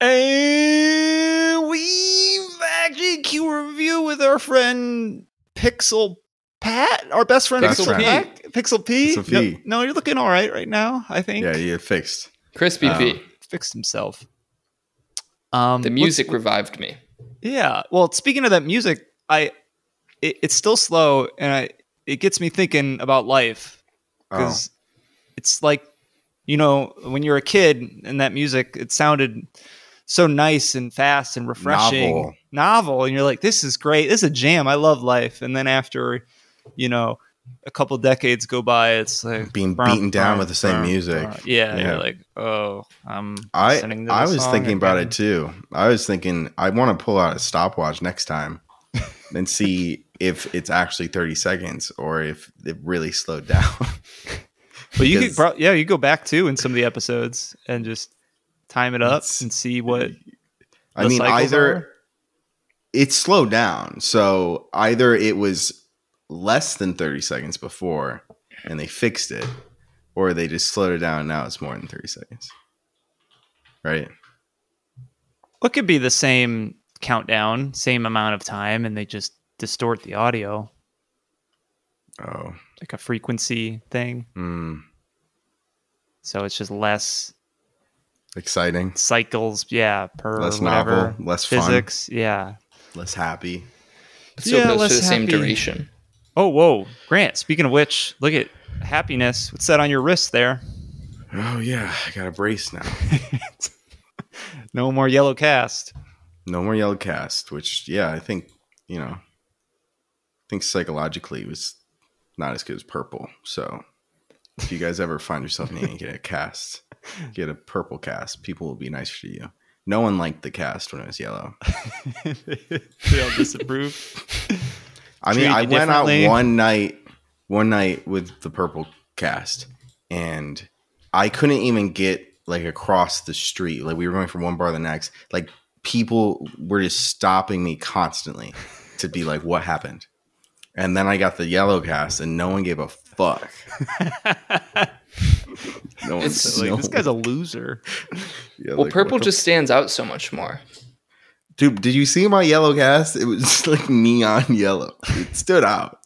And we actually Q review with our friend Pixel Pat, our best friend Best Pixel friend. Pat, Pixel P. Pixel P. No, no, you're looking all right right now. I think Yeah, you fixed. Crispy Oh. P. fixed himself. Um, The music revived me. Yeah. Well, speaking of that music, I it, it's still slow, and I it gets me thinking about life Oh, because it's like you know when you're a kid and that music it sounded so nice and fast and refreshing Novel. novel and you're like this is great this is a jam i love life and then after you know a couple decades go by it's like being brum, beaten down brum, with the same music. yeah, Yeah. you're like oh i'm I I was thinking about it too. I was thinking I want to pull out a stopwatch next time and see if it's actually 30 seconds or if it really slowed down. But you could, pro- yeah, you go back too in some of the episodes and just time it up It's- and see what. I mean, either are? it slowed down. So either it was less than 30 seconds before and they fixed it, or they just slowed it down and now it's more than 30 seconds. Right? What could be the same countdown, same amount of time, and they just distort the audio Oh. like a frequency thing, Hmm. so it's just less Exciting. cycles, yeah, per Less whatever novel, less fun. physics, yeah. Less happy. So Yeah, close to less the same duration. Oh, whoa, Grant. Speaking of which, look at happiness. What's that on your wrist there? Oh yeah, I got a brace now. No more yellow cast. No more yellow cast, which yeah, I think you know, I think psychologically it was not as good as purple. So if you guys ever find yourself needing to get a cast, get a purple cast. People will be nicer to you. No one liked the cast when it was yellow. they all disapprove. I mean, I went out one night, one night with the purple cast, and I couldn't even get like across the street. Like we were going from one bar to the next. Like people were just stopping me constantly to be like, "What happened?" And then I got the yellow cast, and no one gave a fuck. No one, It's like, no- this guy's a loser. yeah, Well, like, purple what the- just stands out so much more. dude. Did you see my yellow cast? It was like neon yellow. It stood out.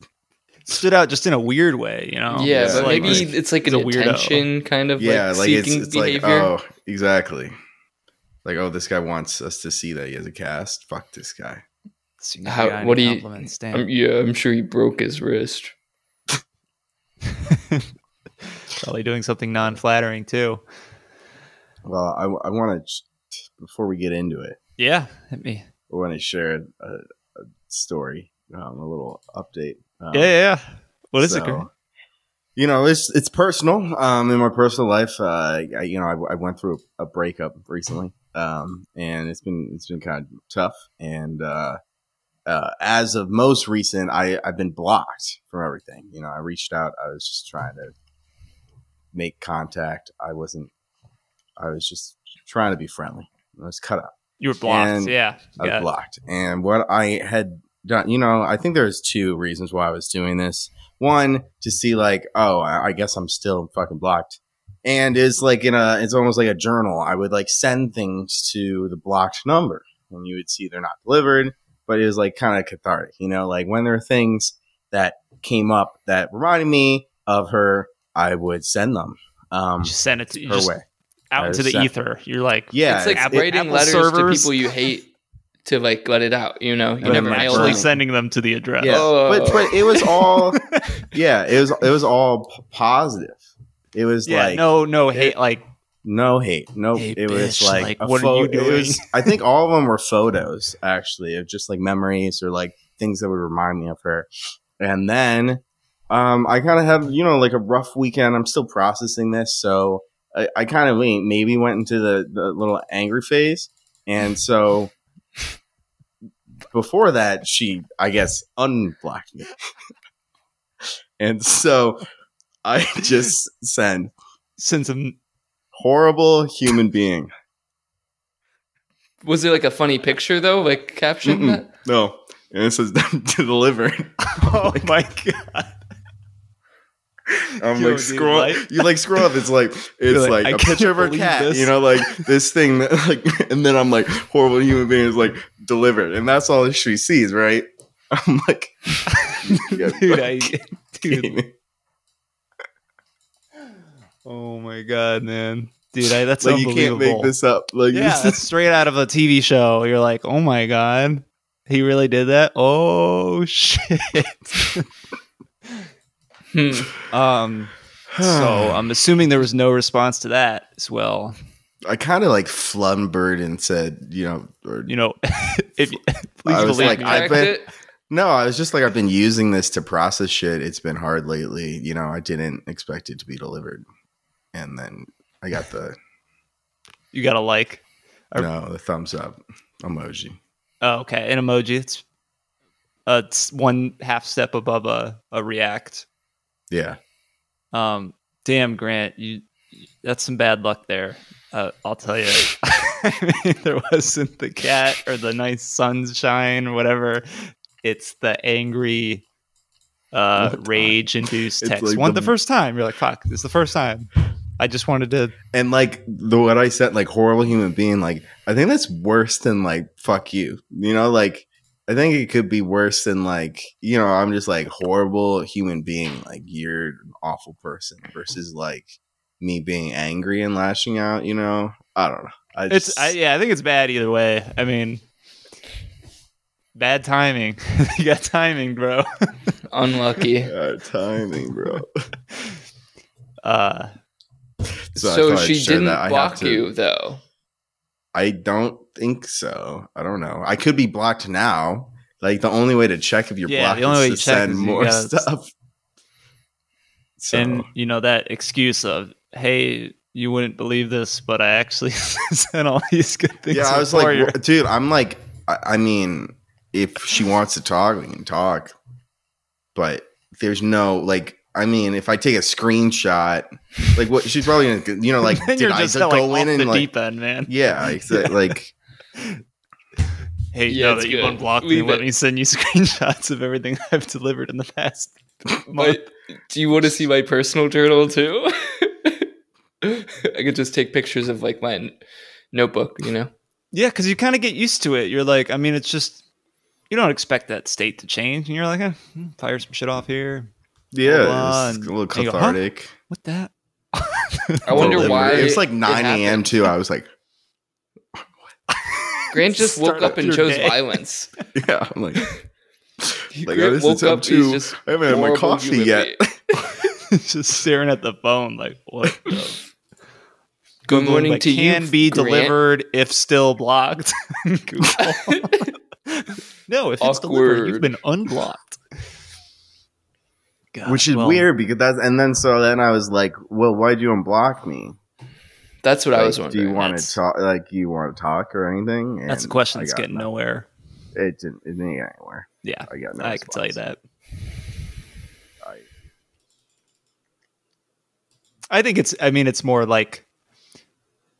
Stood out just in a weird way, you know. yeah, yeah, but like- maybe it's like he's an a weirdo. attention kind of yeah, like, like, it's, it's behavior. like oh, exactly. Like oh, this guy wants us to see that he has a cast. Fuck this guy. Seems to be How- what do you- I'm- yeah, I'm sure he broke his wrist. Probably doing something non-flattering too. Well, I, I want to before we get into it, Yeah, hit me. I want to share a, a story, um, a little update. Um, yeah, yeah, yeah. What is it? so, Grant? You know, it's it's personal. Um, in my personal life, uh, I, you know, I, I went through a, a breakup recently, um, and it's been it's been kind of tough. And uh, uh, as of most recent, I I've been blocked from everything. You know, I reached out. I was just trying to make contact. I wasn't. I was just trying to be friendly. I was cut out. You were blocked. and yeah, I was blocked. And what I had done, you know, I think there's two reasons why I was doing this. One, to see like, oh, I I guess I'm still fucking blocked. And it's like in a, it's almost like a journal. I would like send things to the blocked number and you would see they're not delivered, but it was like kind of cathartic, you know, like when there are things that came up that reminded me of her, I would send them. Um, just send it to you her just way. out I into the sent- ether. You're like, Yeah. it's like it's- it- writing Apple letters servers. to people you hate to like let it out. You know, you But never then mail actually actually them. sending them to the address. Yeah, Oh. but but it was all yeah, it was it was all p- positive. It was yeah. like no, no hate. Like, no hate, no. Hey, it was like, like, what are you doing? was, I think all of them were photos actually of just like memories or like things that would remind me of her. And then um, I kind of had you know like a rough weekend. I'm still processing this, so I, I kind of maybe went into the the little angry phase, and so. Before that, she, I guess, unblocked me. and so I just sent send some. Horrible human being. Was it like a funny picture though, like caption that? No. And it says delivered. Oh my god! I'm Yo, like dude, scroll. like- you like scroll up. It's like it's like, like, I a can't picture of her cat. this. You know, like this thing that like, and then I'm like horrible human being is like delivered, and that's all she sees, right? I'm like, dude, I, dude. Oh my god, man, dude, I, that's like you can't make this up. Like yeah, this that's straight out of a TV show. You're like, oh my god, he really did that. Oh shit. Hmm. um, so I'm assuming there was no response to that as well. I kind of like flumbered and said, you know, or You know, if you, please I was believe like, me. I've been- it? No, I was just like I've been using this to process shit. It's been hard lately. You know, I didn't expect it to be delivered, and then I got the you got a like. Or- no the thumbs up emoji. Oh, okay, an emoji. It's uh, it's one half step above a, a react. Yeah, Um, damn, Grant, you that's some bad luck there. Uh, I'll tell you. I mean, there wasn't the cat or the nice sunshine or whatever. It's the angry, uh, rage induced text. like One the- the first time, you're like, "Fuck, this is the first time." I just wanted to. and like the what I said, like horrible human being. Like I think that's worse than like fuck you. You know, like I think it could be worse than like you know I'm just like horrible human being. Like you're an awful person versus like me being angry and lashing out. You know, I don't know. I It's I, yeah, I think it's bad either way. I mean, bad timing. you got timing, bro. Unlucky. Timing, bro. Uh, So So, she didn't that. I have block to- you though. I don't think so. I don't know. I could be blocked now. Like the only way to check if you're Yeah, blocked the only is way to check send is more gotta- stuff. So and you know that excuse of, "Hey, you wouldn't believe this, but I actually sent all these good things." yeah, I was like, you." "Wha- dude, I'm like, I, I mean, if she wants to talk, we can talk. But there's no like. I mean, if I take a screenshot, like what she's probably gonna, you know, like did you're I just just like, go in off and the like, deep end, man. yeah, exa- like Hey, Yeah, know that you good. unblocked me. Leave Let it. me send you screenshots of everything I've delivered in the past month. But do you want to see my personal journal too? I could just take pictures of like my n- notebook, you know. Yeah, because you kind of get used to it. You're like, I mean, it's just you don't expect that state to change, and you're like, eh, hmm, fire some shit off here. Yeah, blah, it's a little and you go, huh? cathartic. What that? I wonder why It was like it 9 a.m. too. I was like, Grant just woke up up and chose day. violence. yeah, I'm like, like Grant oh, this woke is up up, he's to. just I haven't had my coffee yet. just staring at the phone, like, what? the- Good morning but to you, can be Grant. delivered if still blocked. No, if it's delivered, you've been unblocked. God, Which is well, weird because that's and then so then I was like, well, why'd you unblock me? That's what I Like, was Do you want to talk? Like, you want to talk or anything? That's a question that's getting nothing. nowhere. It didn't. It didn't get anywhere. Yeah, I got no. I can tell you that. I- I think it's. I mean, it's more like.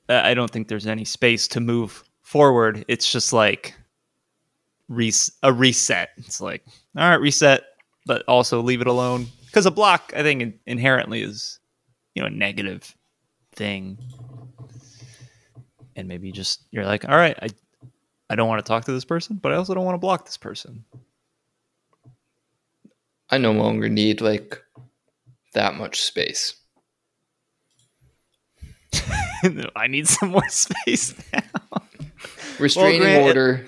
I don't think there's any space to move forward. It's just like. Res- a reset. It's like, all right, reset, but also leave it alone. Because a block, I think, inherently is, you know, a negative thing. And maybe just you're like, all right, I, I don't want to talk to this person, but I also don't want to block this person. I no longer need like that much space. I need some more space now. Restraining Grant, order.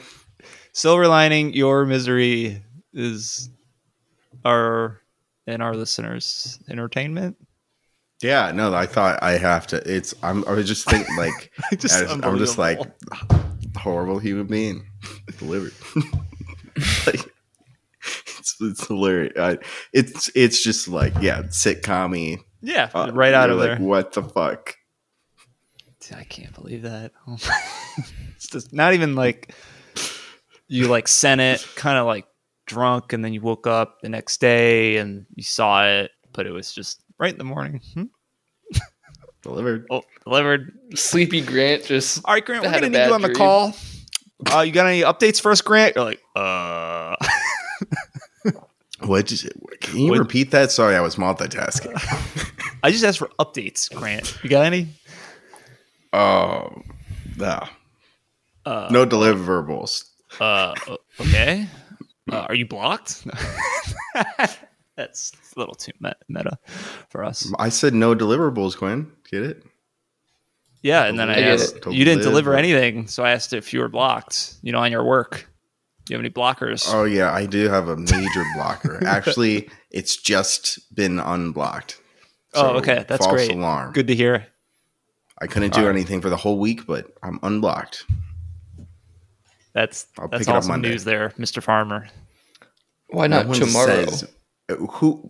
Silver lining, your misery is our and our listeners' entertainment. Yeah, no, I thought I have to. It's. I'm. I was just thinking like. Just I was- I'm just like horrible human being delivered. like it's, it's hilarious. I, it's it's just like yeah, sitcom yeah, uh, right out of there. What the fuck? Dude, I can't believe that. it's just not even like you like sent it kind of like drunk, and then you woke up the next day and you saw it, but it was just right in the morning. Hmm? Delivered. Oh, delivered. Sleepy Grant just All right, Grant, we're Had gonna need you bad on the call. Uh, you got any updates for us, Grant? You're like, uh. What? Did you, can you What- repeat that? Sorry, I was multitasking. I just asked for updates, Grant. You got any? Oh, no. Uh, No deliverables. Uh, okay. Uh, are you blocked? That's a little too me- meta for us. I said no deliverables, Quinn. Get it? Yeah, and then I, I asked, you didn't deliver Deliver. anything, so I asked if you were blocked. You know, on your work, do you have any blockers? Oh yeah, I do have a major blocker. Actually, it's just been unblocked. Oh, okay, that's false great. Alarm. Good to hear. I couldn't do All right. anything for the whole week, but I'm unblocked. That's I'll that's pick it awesome Monday. news there, Mr. Farmer. Why not one tomorrow? says- uh, who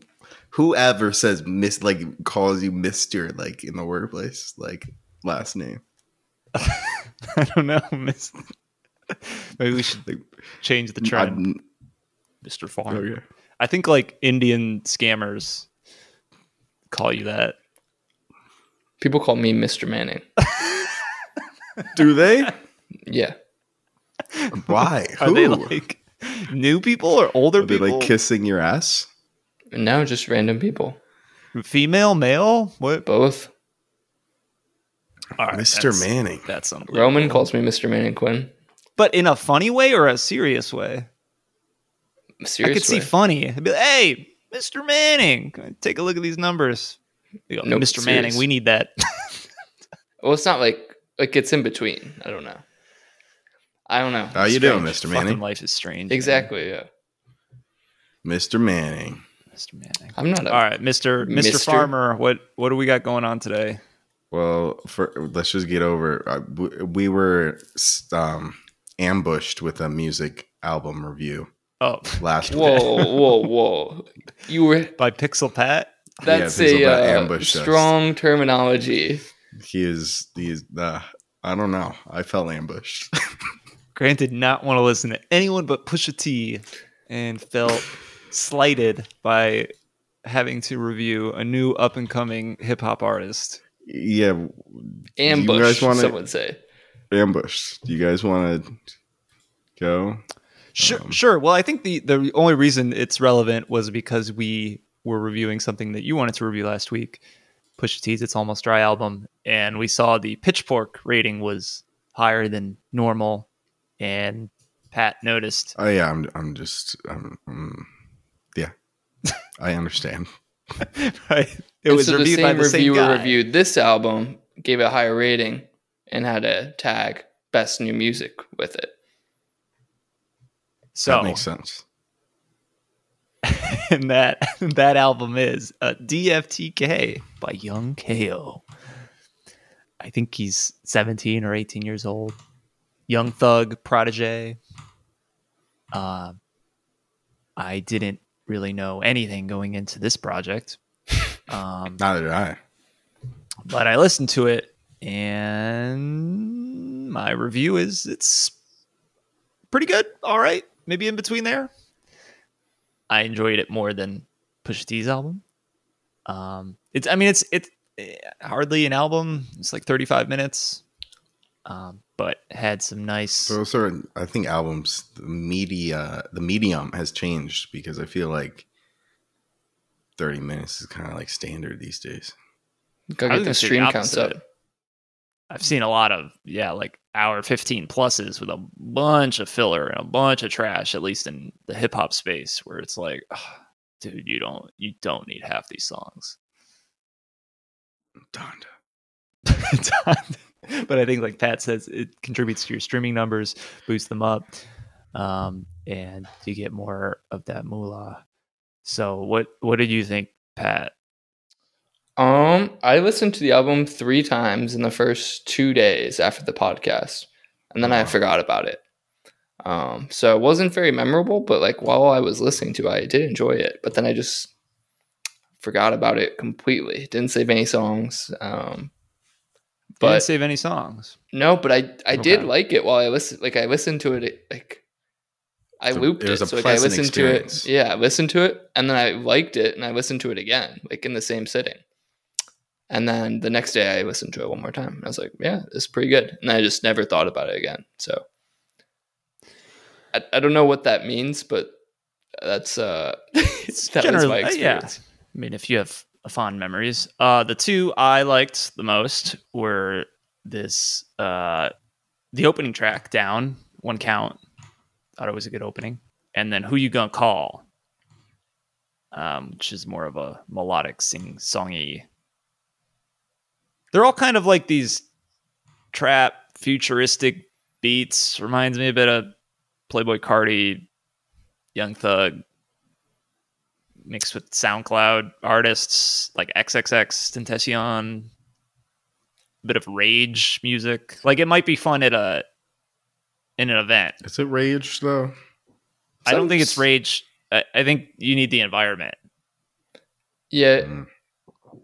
whoever says miss like calls you Mister like in the workplace like last name. I don't know, Miss. Maybe we should Like, change the trend, I'm- Mr. Farmer. okay. I think like Indian scammers call you that. People call me Mr. Manning. Do they? Yeah. Why? Are Who? they like new people or older Are they people? like kissing your ass? And now just random people. Female, male? What? Both. All right, Mr. that's- Manning. That's unbelievable. Roman calls me Mr. Manning Quinn. but in a funny way or a serious way? Seriously. I could see funny. I'd be like, hey, Mr. Manning, take a look at these numbers. You go, Nope, Mr. Manning, we need that. well, it's not like like it's in between. I don't know. I don't know. How you doing, Strange. Mr. Fucking Manning? life is strange. man. Exactly. Yeah. Mr. Manning. Mr. Manning. I'm not. A, All right, Mr. Mr. Mister? Farmer, what what do we got going on today? Well, for let's just get over. Uh, we, we were um, ambushed with a music album review Oh, last week. Whoa, whoa, whoa! You were. by Pixel Pat. That's Pixel a Bat uh, ambushed us. strong terminology. He is. He is. Uh, I don't know. I felt ambushed. Grant did not want to listen to anyone but Pusha T and felt slighted by having to review a new up and coming hip hop artist. yeah, Ambush. guys wanna- some would say. Ambush. Do you guys want to go? Sure, Um, sure. Well, I think the the only reason it's relevant was because we were reviewing something that you wanted to review last week, Pusha T's "It's Almost Dry" album, and we saw the Pitchfork rating was higher than normal, and Pat noticed. Oh yeah, I'm. I'm just. I'm, um, yeah, I understand. right, it And was so the same by the same reviewer guy. reviewed this album, gave it a higher rating, and had a tag "Best New Music" with it. So that makes sense. and that that album is uh, DFTK by Young Kayo. I think he's 17 or 18 years old. Young Thug protege. Uh, I didn't really know anything going into this project, um, Neither did I. but I listened to it, and my review is it's pretty good. All right, maybe in between there. I enjoyed it more than Pusha T's album. Um, it's I mean it's it's eh, hardly an album. It's like 35 minutes, um, but had some nice. So those are. I think albums. The media. The medium has changed because I feel like. 30 minutes is kind of like standard these days. Gotta I get was the gonna say stream the counts up. opposite. I've seen a lot of yeah, like hour 15 pluses with a bunch of filler and a bunch of trash, at least in the hip hop space, where it's like, "Ugh, dude, you don't you don't need half these songs. Donda. but I think, like Pat says, it contributes to your streaming numbers, boosts them up, um, and you get more of that moolah. So, what what did you think, Pat? Um, I listened to the album three times in the first two days after the podcast, and then I forgot about it. Um, so it wasn't very memorable, but like while I was listening to it, I did enjoy it. But then I just forgot about it completely. Didn't save any songs. Um, Didn't but save any songs. no, but I I did like it while I listened. Like I listened to it. Like I So looped it it. a So like I pleasant listened to it. Yeah, I listened to it, and then I liked it, and I listened to it again, like in the same sitting. And then the next day, I listened to it one more time. I was like, "Yeah, it's pretty good." And I just never thought about it again. So I, I don't know what that means, but That's uh, It's that was generally- my uh, yeah. I mean, if you have fond memories, uh, the two I liked the most were this uh, the opening track down one count. Thought it was a good opening, and then who you gonna call, um, which is more of a melodic sing songy. They're all kind of like these trap futuristic beats. Reminds me a bit of Playboi Carti, Young Thug, mixed with SoundCloud artists like XXX Tentacion, a bit of rage music. Like it might be fun at a in an event. Is it rage though? I don't think it's rage. I, I think you need the environment. Yeah, Mm.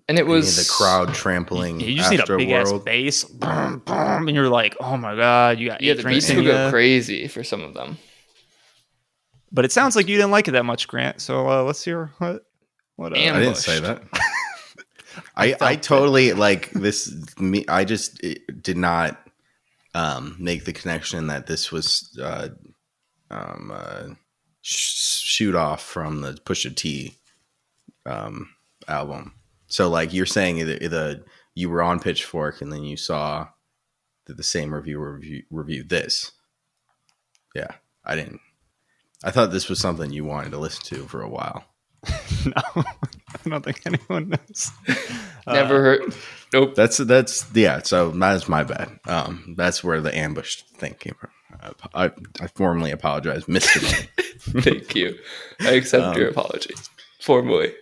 and it You was the crowd trampling. You just need a Astro big ass bass, boom, boom, and you're like, oh my god, you got Yeah, eight the drinks beats in will go crazy for some of them. But it sounds like you didn't like it that much, Grant. So uh, let's hear what. What? Uh, I didn't say that. I felt I it. totally like this. Me, I just did not um, make the connection that this was uh, um, uh, sh- shoot off from the Pusha T um, album. So like you're saying the, the you were on Pitchfork and then you saw that the same reviewer review, reviewed this. Yeah, I didn't. I thought this was something you wanted to listen to for a while. no, I don't think anyone knows. Uh, Never heard. Nope. That's that's yeah. So that's my bad. Um, that's where the ambush thing came from. I, I, I formally apologize, Mister. Thank you. I accept Um, your apology formally.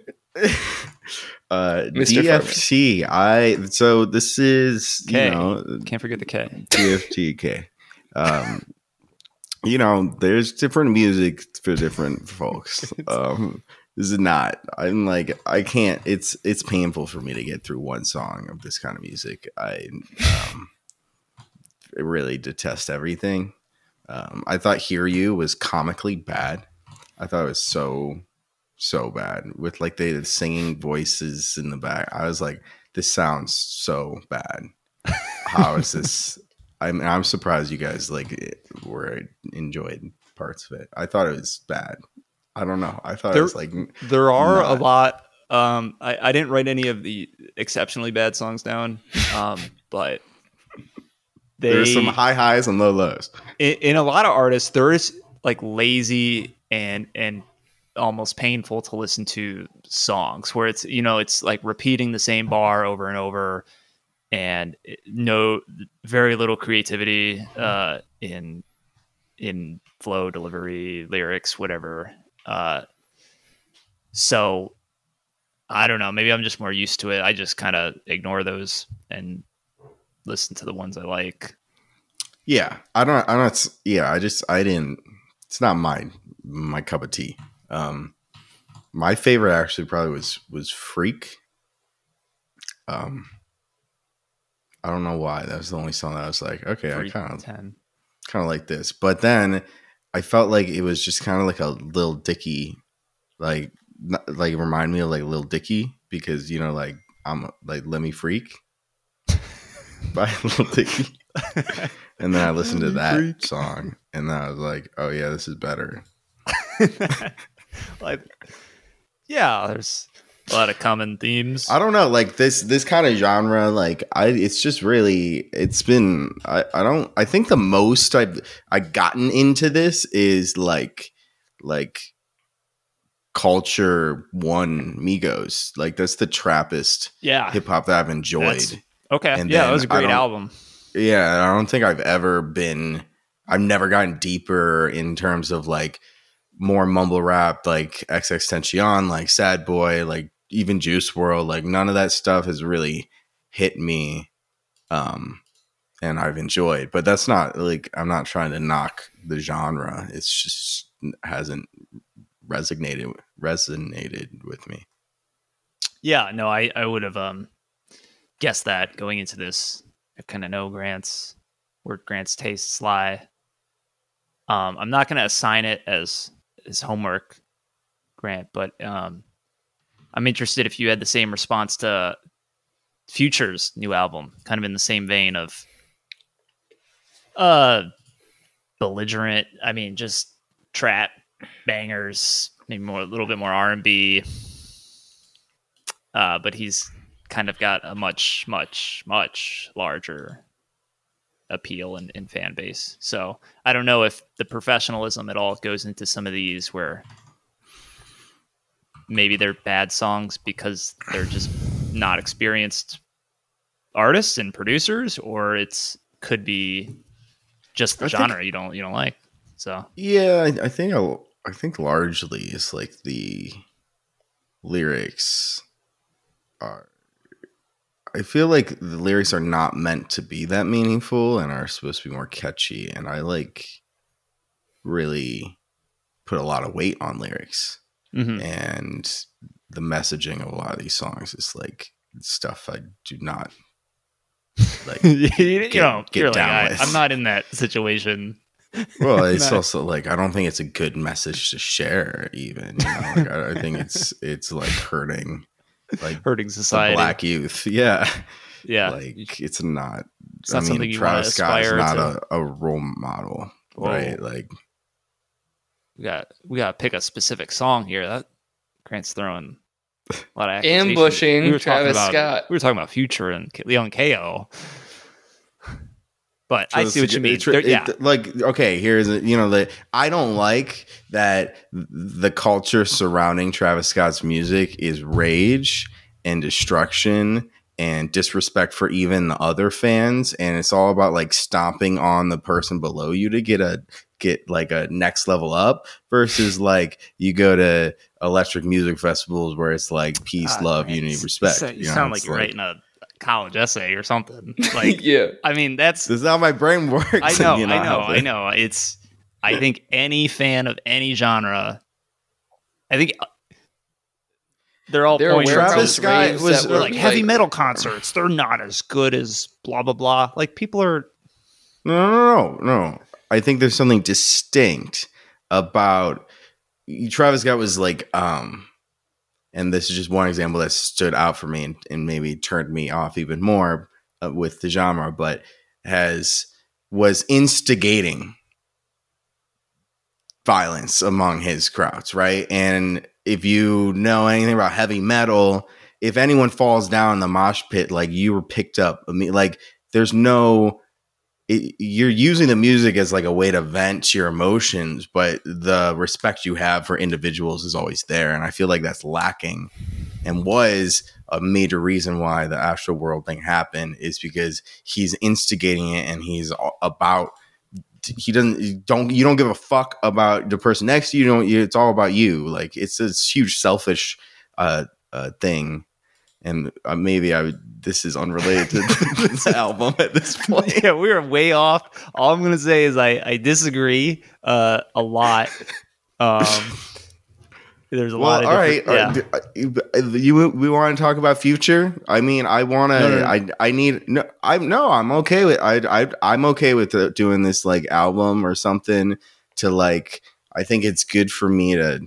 uh, Mr. DFT. I so this is K. you know Can't forget the K. DFTK. Um, you know, there's different music for different folks. Um, this is not. I'm like, I can't. It's it's painful for me to get through one song of this kind of music. I um, really detest everything. Um, I thought "Hear You" was comically bad. I thought it was so so bad with like the singing voices in the back. I was like, this sounds so bad. How is this? I'm I'm surprised you guys like it, were enjoyed parts of it. I thought it was bad. I don't know. I thought There- it was like There are Not. a lot. Um, I, I didn't write any of the exceptionally bad songs down, um, but they there's some high highs and low lows. in, in a lot of artists there is like lazy and and almost painful to listen to songs where it's you know it's like repeating the same bar over and over and no very little creativity uh in in flow delivery lyrics whatever uh so i don't know maybe i'm just more used to it i just kind of ignore those and listen to the ones i like Yeah, I don't. I'm not. Yeah, I just. I didn't. It's not my my cup of tea. Um, my favorite actually probably was was Freak. Um, I don't know why. That was the only song that I was like, okay, I kind of 10 kind of like this. But then I felt like it was just kind of like a little Dicky, like not, like remind me of like Lil Dicky because you know like I'm like Lemme Freak by Lil Dicky. And then I listened to that Freak. song, and then I was like, "Oh yeah, this is better." like yeah there's a lot of common themes I don't know, like this this kind of genre, like I, it's just really, it's been. I, I don't. I think the most I've I gotten into this is like, like culture one Migos. Like that's the trappist yeah hip hop that I've enjoyed. That's- okay and yeah it was a great album Yeah, I don't think I've ever been. I've never gotten deeper in terms of like more mumble rap, like XX Tentacion, like Sad Boy, like even Juice WRLD. Like none of that stuff has really hit me, um, and I've enjoyed. But that's not like I'm not trying to knock the genre. It's just hasn't resonated resonated with me. yeah no i i would have um guessed that going into this i kind of know grant's where grant's tastes lie um i'm not going to assign it as as homework grant but um i'm interested if you had the same response to future's new album kind of in the same vein of uh belligerent i mean just trap bangers maybe more a little bit more R and B. Uh, but he's kind of got a much, much, much larger appeal and, and fan base. So I don't know if the professionalism at all goes into some of these where maybe they're bad songs because they're just not experienced artists and producers, or it's could be just the I think- genre you don't you don't like. So Yeah, I, I think I, I think largely it's like the lyrics are. I feel like the lyrics are not meant to be that meaningful and are supposed to be more catchy. And I like really put a lot of weight on lyrics. Mhm. And the messaging of a lot of these songs is like stuff I do not like. you, you know, get you're like, down I, with. I'm not in that situation. Well, it's Not- also like I don't think it's a good message to share. Even you know? like, I, I think it's it's like hurting like Hurting society. black youth. Yeah, yeah. like it's not. It's not I something mean, Travis Scott is not to- a, a role model, Whoa. right? Like we got we got to pick a specific song here. That Grant's throwing a lot of. Ambushing We were talking Travis about- Scott. We were talking about Future and K- Leon Ko. But I see what you mean. Tra- yeah, it- like okay, here's a- you know the I don't like that the culture surrounding Travis Scott's music is rage and destruction and disrespect for even the other fans and it's all about like stomping on the person below you to get a get like a next level up versus like you go to electric music festivals where it's like peace God, love Grant, unity respect sa- You, know, sound like it's you're writing a college essay or something. Like, yeah. I mean, that's this is how my brain works I and know, you're I know. I know. It's I think any fan of any genre, I think uh, they're all They're pointing Travis to- Scott was- were, like heavy metal concerts. They're not as good as blah blah blah. Like people are No, no, no, no. I think there's something distinct about Travis Scott was like, um, and this is just one example that stood out for me and, and maybe turned me off even more uh, with the genre, but has was instigating violence among his crowds, right? And if you know anything about heavy metal, if anyone falls down in the mosh pit, like you were picked up, I mean, like there's no it, you're using the music as like a way to vent your emotions, but the respect you have for individuals is always there, and I feel like that's lacking, and was a major reason why the Astro World thing happened is because he's instigating it and he's about he doesn't don't you don't give a fuck about the person next to you. You don't. you- It's all about you. Like it's this huge selfish uh, uh, thing, and uh, maybe I would. This is unrelated to this album at this point. yeah, we are way off. All I'm gonna say is I I disagree uh, a lot. Um, there's a lot of all right. yeah. Uh, do- You we want to talk about future? I mean, I want to. No, no, no. I I need. No, I'm no. I'm okay with. I I I'm okay with uh, doing this like album or something to like. I think it's good for me to.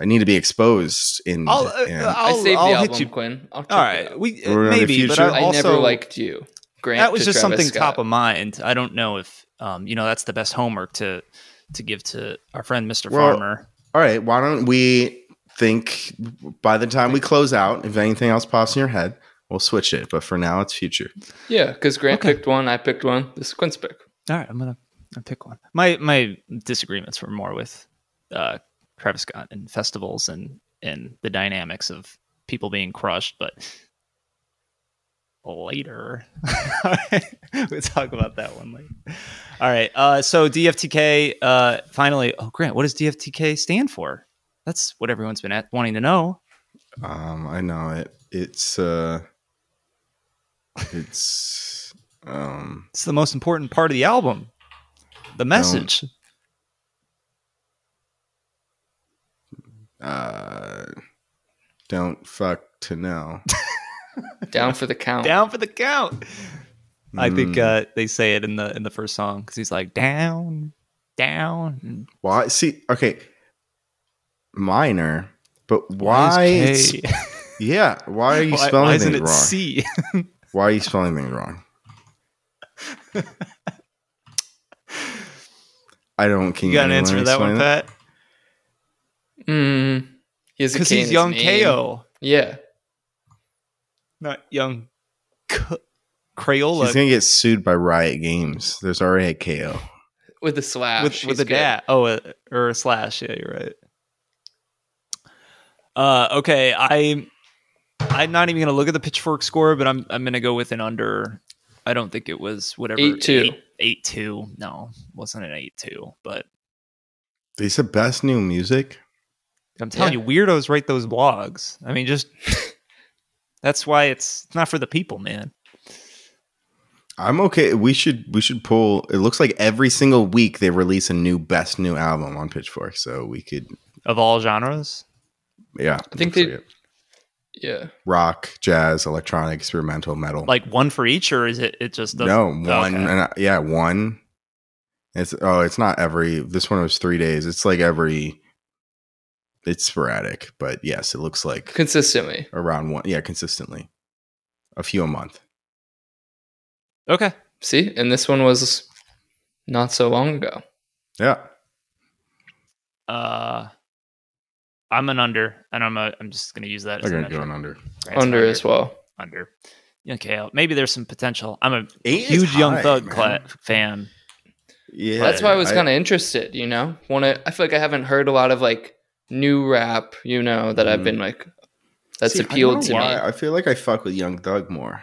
I need to be exposed in. I'll, uh, in- I'll, I saved I'll the hit album, you. Quinn. I'll check All it right, out. we We're maybe, but future? I I also never liked you. Grant that was just Travis something Scott. top of mind. I don't know if um, you know that's the best homework to to give to our friend Mr. Well, Farmer. all right. Why don't we think by the time we close out, if anything else pops in your head, we'll switch it. But for now, it's future. Yeah, because Grant Okay. picked one, I picked one. This is Quinn's pick. All right, I'm gonna I'll pick one. My my disagreements were more with uh, Travis Scott and festivals and and the dynamics of people being crushed, but later we'll talk about that one later. All right, uh, so DFTK uh, finally. Oh, Grant, what does DFTK stand for? That's what everyone's been at, wanting to know. Um, I know it. It's uh, it's um. It's the most important part of the album. The message. Uh don't fuck to know. Down for the count. Down for the count. I think Mm. uh, they say it in the in the first song because he's like down, down. why see okay minor, but why why is K? yeah, why are you why, spelling why isn't things it wrong? C? Why are you spelling things wrong? I don't can you got an answer to that one, explain Pat? Mm, he has a because K he's his young name. KO, Yeah. not young K- Crayola He's gonna get sued by Riot Games. There's already a KO. With the slash. with with a good. dad. Oh, uh, or a slash. Yeah, you're right. Uh, okay, I I'm not even gonna look at the pitchfork score, but I'm I'm gonna go with an under. I don't think it was whatever 8-2. eight, eight two. No, wasn't an eight two. But They said best new music. I'm telling Yeah. you, weirdos write those blogs. I mean, just that's why it's it's not for the people, man. I'm okay. We should we should pull. It looks like every single week they release a new best new album on Pitchfork, so we could Of all genres, yeah. I think they- like. Yeah. rock, jazz, electronic, experimental, metal. like one for each, or is it? It just doesn't. no oh, one, Okay. and I- yeah, one. It's oh, it's not every. This one was three days. It's like every. It's sporadic, but yes, it looks like Consistently. around one. Yeah, consistently, a few a month. Okay, See? And this one was not so long ago. Yeah, uh, I'm an under, and I'm a. I'm just gonna use that. I'm gonna metric. go under. Right, Under as well. under. Okay, maybe there's some potential. I'm a Eight is huge Young Thug man. cla- fan. Yeah, That's why I was kind of interested, you know? Want to I feel like I haven't heard a lot of like new rap, you know, that I've Mhm. been like that's See, I don't appealed know to why. me. I feel like I fuck with Young Thug more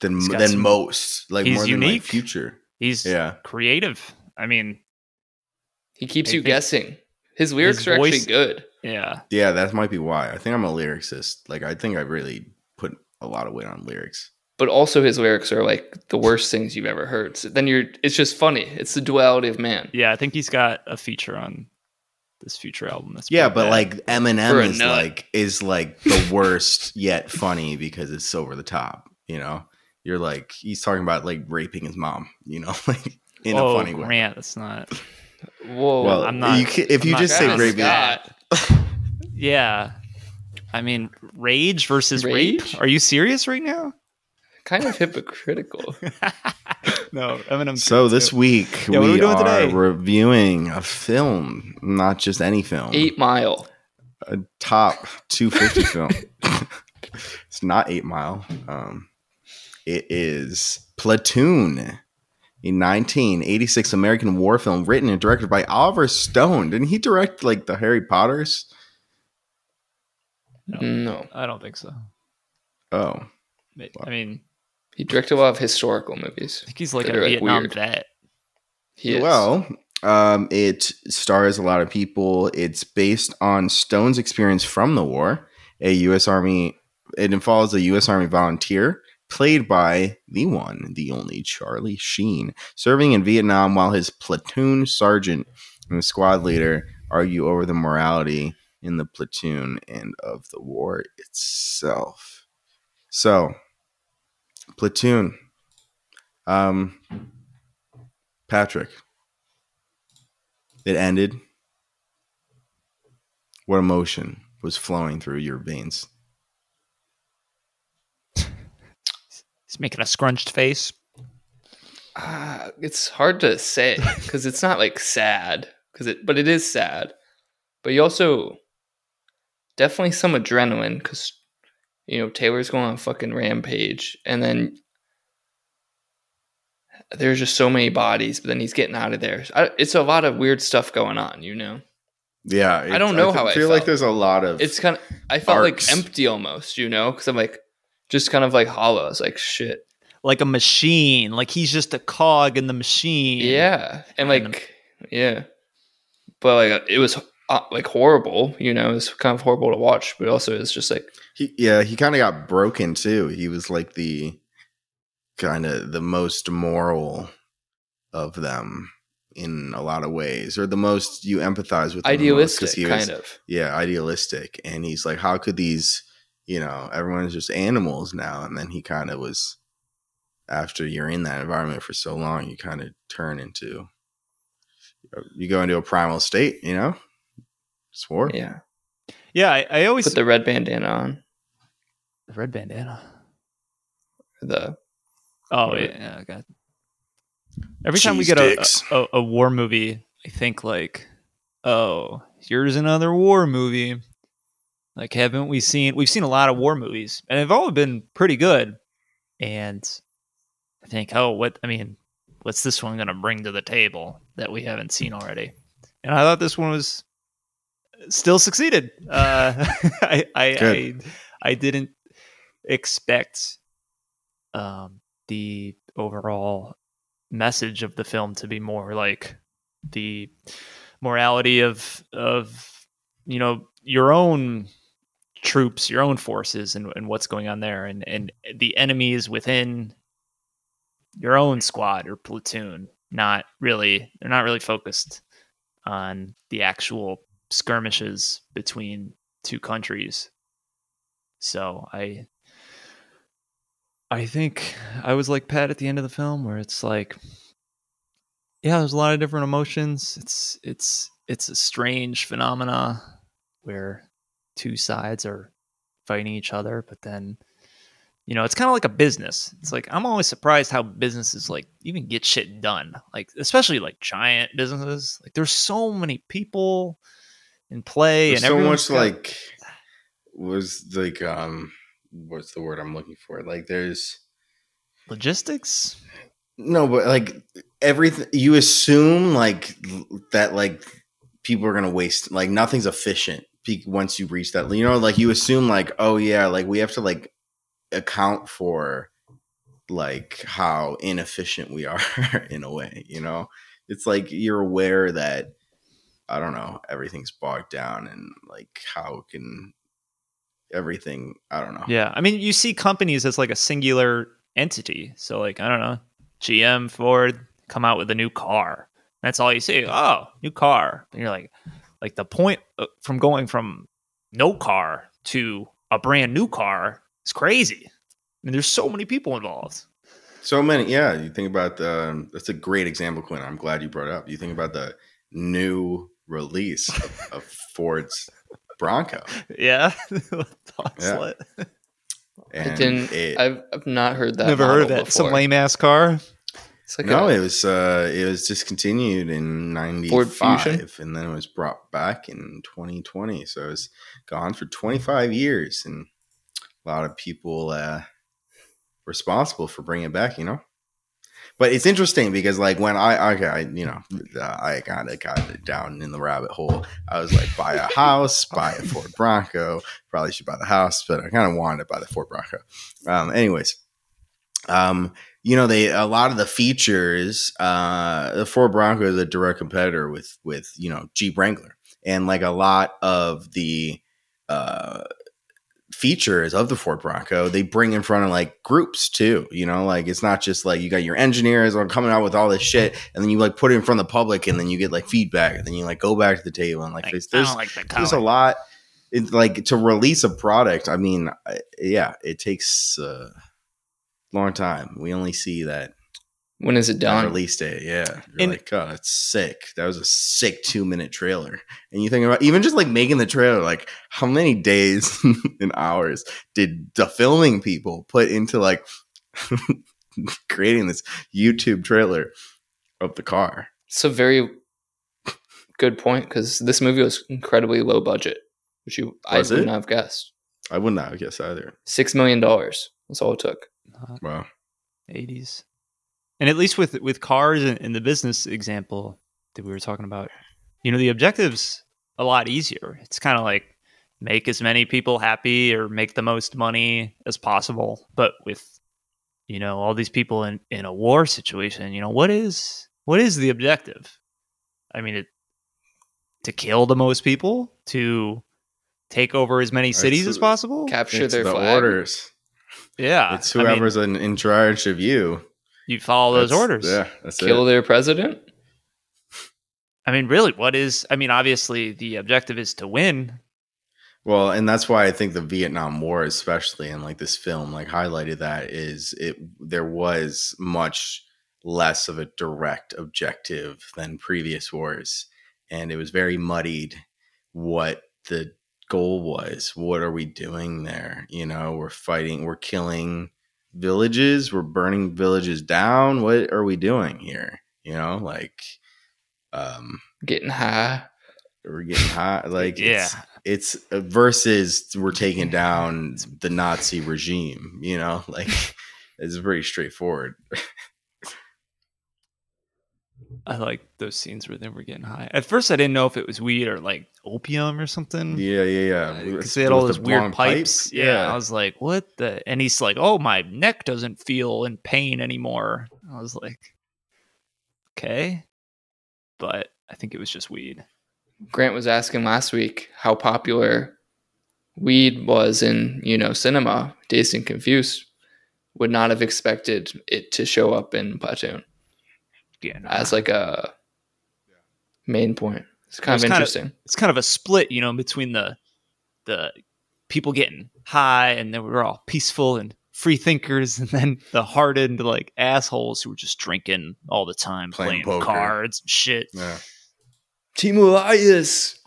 than than some- most. Like he's more unique. than like Future. He's Yeah, creative. I mean, He keeps I you guessing. His lyrics His are voice- actually good. yeah. yeah, that might be why. I think I'm a lyricist. Like I think I really put a lot of weight on lyrics. But also his lyrics are like the worst things you've ever heard. So then you're it's just funny. It's the duality of man. Yeah, I think he's got a feature on this future album. That's Yeah, but bad. like Eminem is nut. like is like the worst yet funny because it's over the top. You know, you're like he's talking about like raping his mom. You know, like in oh, a funny way. Grant, that's not. Whoa. Well, I'm not- You can, if I'm you not just say Travis raping, Yeah, I mean, rage versus Rage? rape. Are you serious right now? kind of hypocritical. no, Eminem. So this week Yeah, we, we are today? reviewing a film, not just any film. Eight Mile. a top 250 film. it's not Eight Mile. Um, it is Platoon, a 1986 American war film written and directed by Oliver Stone. Didn't he direct like the Harry Potters? No. No. I don't think so. Oh, I mean, He directed a lot of historical movies. I think he's like a are, like, Vietnam weird. vet. He is. well. Um, it stars a lot of people. It's based on Stone's experience from the war. A U.S. Army. It follows a U.S. Army volunteer played by the one, the only Charlie Sheen, serving in Vietnam while his platoon sergeant and the squad leader argue over the morality in the platoon and of the war itself. So, platoon. Um, Patrick. It ended. What emotion was flowing through your veins? He's making a scrunched face. Ah, it's hard to say because it's not like sad because it, but it is sad. But you also definitely some adrenaline because you know Taylor's going on a fucking rampage, and then there's just so many bodies, but then he's getting out of there. I, it's a lot of weird stuff going on, you know. Yeah, I don't know how I feel like felt. there's a lot of It's kind of I felt Arcs. like empty almost, you know, because I'm like just kind of like hollow. It's like shit. Like a machine. Like he's just a cog in the machine. Yeah, and And- like yeah, but like it was uh, like horrible. You know, it's kind of horrible to watch, but also it's just like He, yeah, he kind of got broken too. He was like the kind of the most moral of them in a lot of ways, or the most you empathize with. them the most, 'cause idealistic, he kind was- of. Yeah, idealistic, and he's like, how could these, you know, everyone's just animals now, and then he kind of was. After you're in that environment for so long, you kind of turn into, you go into a primal state. You know, it's war. Yeah, Yeah, I, I always put the red bandana on. the red bandana. The Oh yeah, yeah, I got. Every time we get a, a a war movie, I think like, oh, here's another war movie. Like, haven't we seen? We've seen a lot of war movies, and they've all been pretty good. And I think, oh, what? I mean, what's this one going to bring to the table that we haven't seen already? And I thought this one was still succeeded. Uh, I I, I I didn't expect um, the overall message of the film to be more like the morality of of you know your own troops, your own forces, and, and what's going on there, and and the enemies within your own squad or platoon. Not really, they're not really focused on the actual skirmishes between two countries. So I I think I was like Pat at the end of the film where it's like yeah, there's a lot of different emotions. It's it's it's a strange phenomena where two sides are fighting each other, but then you know, it's kind of like a business. It's like I'm always surprised how businesses like even get shit done. Like especially like giant businesses. Like there's so many people in play There's and so much got- like was like um what's the word I'm looking for? Like there's logistics. no, but like everything you assume like that like people are gonna waste like nothing's efficient once you reach that you know like you assume like oh yeah like we have to like account for like how inefficient we are in a way you know it's like you're aware that i don't know everything's bogged down and like how can everything i don't know Yeah. I mean, you see companies as like a singular entity. So like, I don't know, GM, Ford come out with a new car. That's all you see. Oh, new car. And you're like like the point uh, from going from no car to a brand new car is crazy. I mean, there's so many people involved. So many, yeah. You think about the. um, That's a great example, Quinn. I'm glad you brought it up. You think about the new release of, of Ford's Bronco, Yeah. Thoughts Yeah. lit. and I didn't. it- I've I've not heard that. Never heard of model that. Some before. lame ass car. It's like no, a, it was uh, it was discontinued in Ford Fusion? '95, and then it was brought back in 2020. So it was gone for 25 years, and a lot of people uh, responsible for bringing it back. You know, but it's interesting because like when I okay, I, you know, uh, I kind of got it down in the rabbit hole. I was like, buy a house, buy a Ford Bronco. Probably should buy the house, but I kind of wanted to buy the Ford Bronco. Um, anyways, um, you know, they a lot of the features. Uh, the Ford Bronco is a direct competitor with with you know Jeep Wrangler, and like a lot of the uh features of the Ford Bronco, they bring in front of like groups too. You know, like it's not just like you got your engineers are coming out with all this shit, and then you like put it in front of the public, and then you get like feedback, and then you like go back to the table and like, Like, there's, there's like the there's a lot. It's like to release a product. I mean, yeah, it takes a long time. We only see that when is it that done? release date. Yeah, you're And- like, oh, that's sick. That was a sick two minute trailer. And you think about even just like making the trailer, like how many days and hours did the filming people put into like creating this YouTube trailer of the car? It's a very good point because this movie was incredibly low budget, which you I Was would it? not have guessed. I wouldn't have guessed either. Six million dollars. That's all it took. Wow. 80s. And at least with with cars and, in the business example that we were talking about, you know, the objective's a lot easier. It's kind of like make as many people happy or make the most money as possible. But with you know all these people in in a war situation, you know what is what is the objective? I mean, it to kill the most people, to take over as many cities That's- as possible. Capture It's their the flag. orders. yeah, It's I mean, whoever's in, in charge of you. You follow those That's- orders. Yeah, that's Kill it. their president. I mean, really, what is? I mean, obviously, the objective is to win. Well, and that's why I think the Vietnam War, especially and like this film, like highlighted that is it. There was much less of a direct objective than previous wars, and it was very muddied what the goal was. What are we doing there? You know, we're fighting, we're killing villages, we're burning villages down. What are we doing here? You know, like, um, Getting high. we're getting hot. Like Yeah. it's, it's uh, versus we're taking down the Nazi regime. You know, like it's very straightforward. I like those scenes where they were getting high. At first, I didn't know if it was weed or like opium or something. Yeah, yeah, yeah. Uh, because they had all With those weird long pipes. pipe? Yeah. I was like, what the? And he's like, oh, my neck doesn't feel in pain anymore. I was like, okay, but I think it was just weed. Grant was asking last week how popular weed was in, you know, cinema. Dazed and Confused would not have expected it to show up in Platoon Yeah, no. as like a main point. It's kind was of kinda- interesting. it's kind of a split, you know, between the the people getting high and then we were all peaceful and free thinkers, and then the hardened like assholes who were just drinking all the time, Playing playing, poker. cards and shit. Yeah. Team Elias.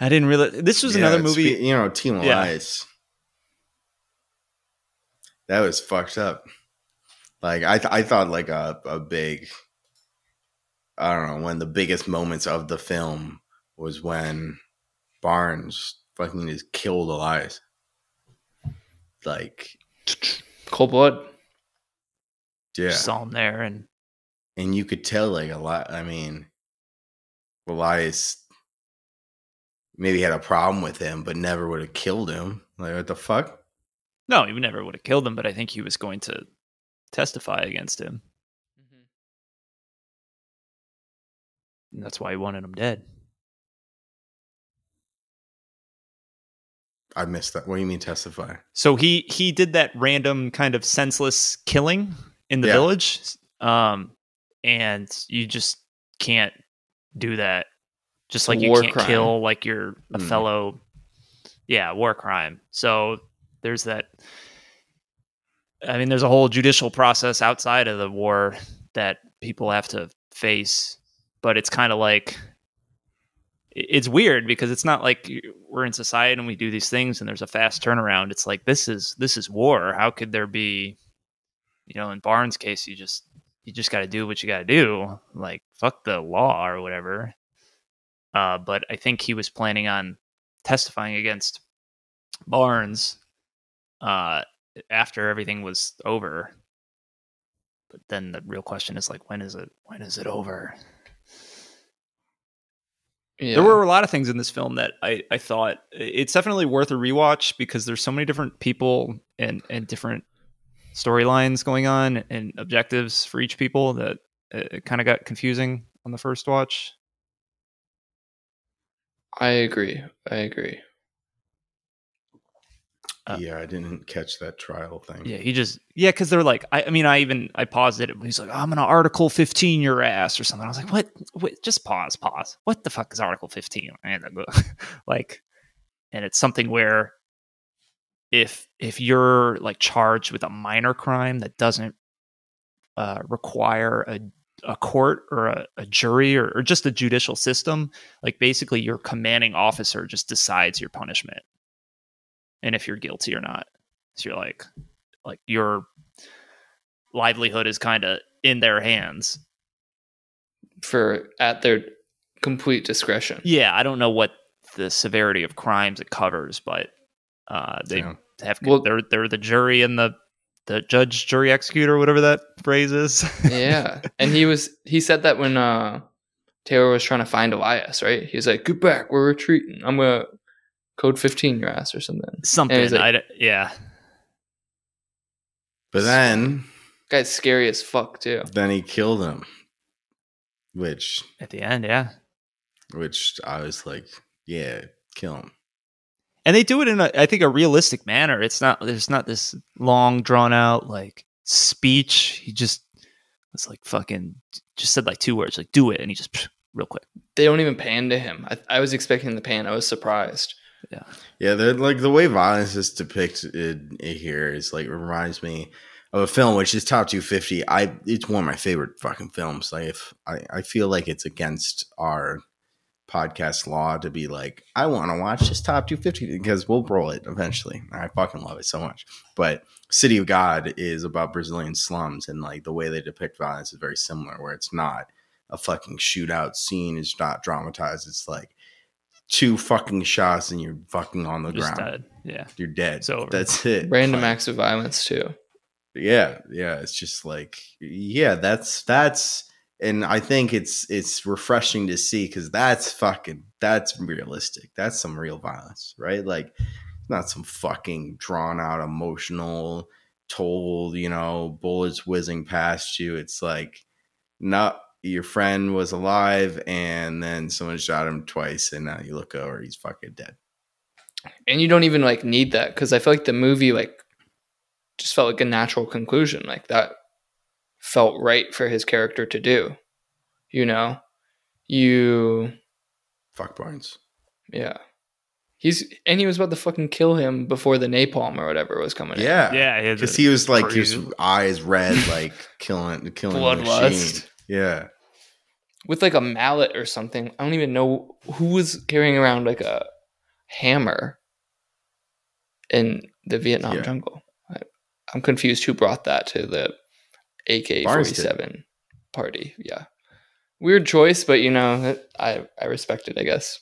I didn't realize This was Yeah, another movie. You know, Team Yeah. Elias. That was fucked up. Like I, th- I thought like a a big. I don't know when the biggest moments of the film was when Barnes fucking just killed Elias. Like Cold blood. yeah, Saw him there, and and you could tell like a lot. I mean, Elias maybe had a problem with him, but never would have killed him. Like what the fuck? no, he never would have killed him. But I think he was going to testify against him, and that's why he wanted him dead. I missed that. What do you mean testify? So he he did that random kind of senseless killing in the Yeah. village, um, and you just can't do that. Just like you can't crime. kill like your a Mm. fellow, yeah, war crime. So there's that. I mean, there's a whole judicial process outside of the war that people have to face, but it's kind of like it's weird because it's not like we're in society and we do these things and there's a fast turnaround. It's like this is this is war. How could there be, you know, in Barnes' case, you just you just got to do what you got to do. Like fuck the law or whatever. Uh, but I think he was planning on testifying against Barnes uh, after everything was over. But then the real question is like, when is it? When is it over? Yeah. There were a lot of things in this film that I, I thought it's definitely worth a rewatch because there's so many different people and, and different storylines going on and objectives for each people that it kind of got confusing on the first watch. I agree. I agree. Uh, yeah, I didn't catch that trial thing. Yeah, he just yeah, because they're like, I, I mean, I even I paused it. He's like, I'm gonna Article 15 your ass or something. I was like, what? Wait, just pause, pause. What the fuck is Article 15? I had to go- like, and it's something where if if you're like charged with a minor crime that doesn't uh, require a a court or a, a jury or, or just a judicial system, like basically your commanding officer just decides your punishment and if you're guilty or not. So you're like, like your livelihood is kind of in their hands. For at their complete discretion. Yeah, I don't know what the severity of crimes it covers, but uh, they Yeah. have Well- they're they're the jury and the the judge, jury, executor, whatever that phrase is. yeah. And he was he said that when uh Taylor was trying to find Elias, right? He was like, Get back, we're retreating. I'm gonna code fifteen your ass or something. something. like- I d yeah, But then, Guy's scary as fuck too. then he killed him, which, at the end, yeah. which I was like, yeah, kill him. and they do it in a i think a realistic manner it's not there's not this long drawn out like speech he just was like fucking just said like two words like do it and he just real quick They don't even pan to him. I, I was expecting the pan. I was surprised. Yeah, they're like the way violence is depicted here is like reminds me of a film which is top 250. I it's one of my favorite fucking films. Like if I, I feel like it's against our podcast law to be like, I want to watch this top 250 because we'll roll it eventually. I fucking love it so much. But City of God is about Brazilian slums and like the way they depict violence is very similar, where it's not a fucking shootout scene is not dramatized. It's like two fucking shots and you're fucking on the Just ground. dead. Yeah. You're dead. It's over. That's it. Random Like, acts of violence too. yeah yeah it's just like yeah that's that's and i think it's it's refreshing to see because that's fucking that's realistic that's some real violence right like not some fucking drawn out emotional told you know bullets whizzing past you it's like not your friend was alive and then someone shot him twice and now you look over he's fucking dead And you don't even like need that because I feel like the movie like just felt like a natural conclusion. Like that felt right for his character to do. You know? You fuck barnes yeah. He's and he was about to fucking kill him before the napalm or whatever was coming in. yeah Yeah. he Because he was like crazy- his eyes red, like killing, killing Bloodlust. Yeah, With like a mallet or something. I don't even know who was carrying around like a hammer in the Vietnam Yeah. jungle. I, I'm confused who brought that to the AK 47 party. Yeah. Weird choice, but you know, I, I respect it, I guess.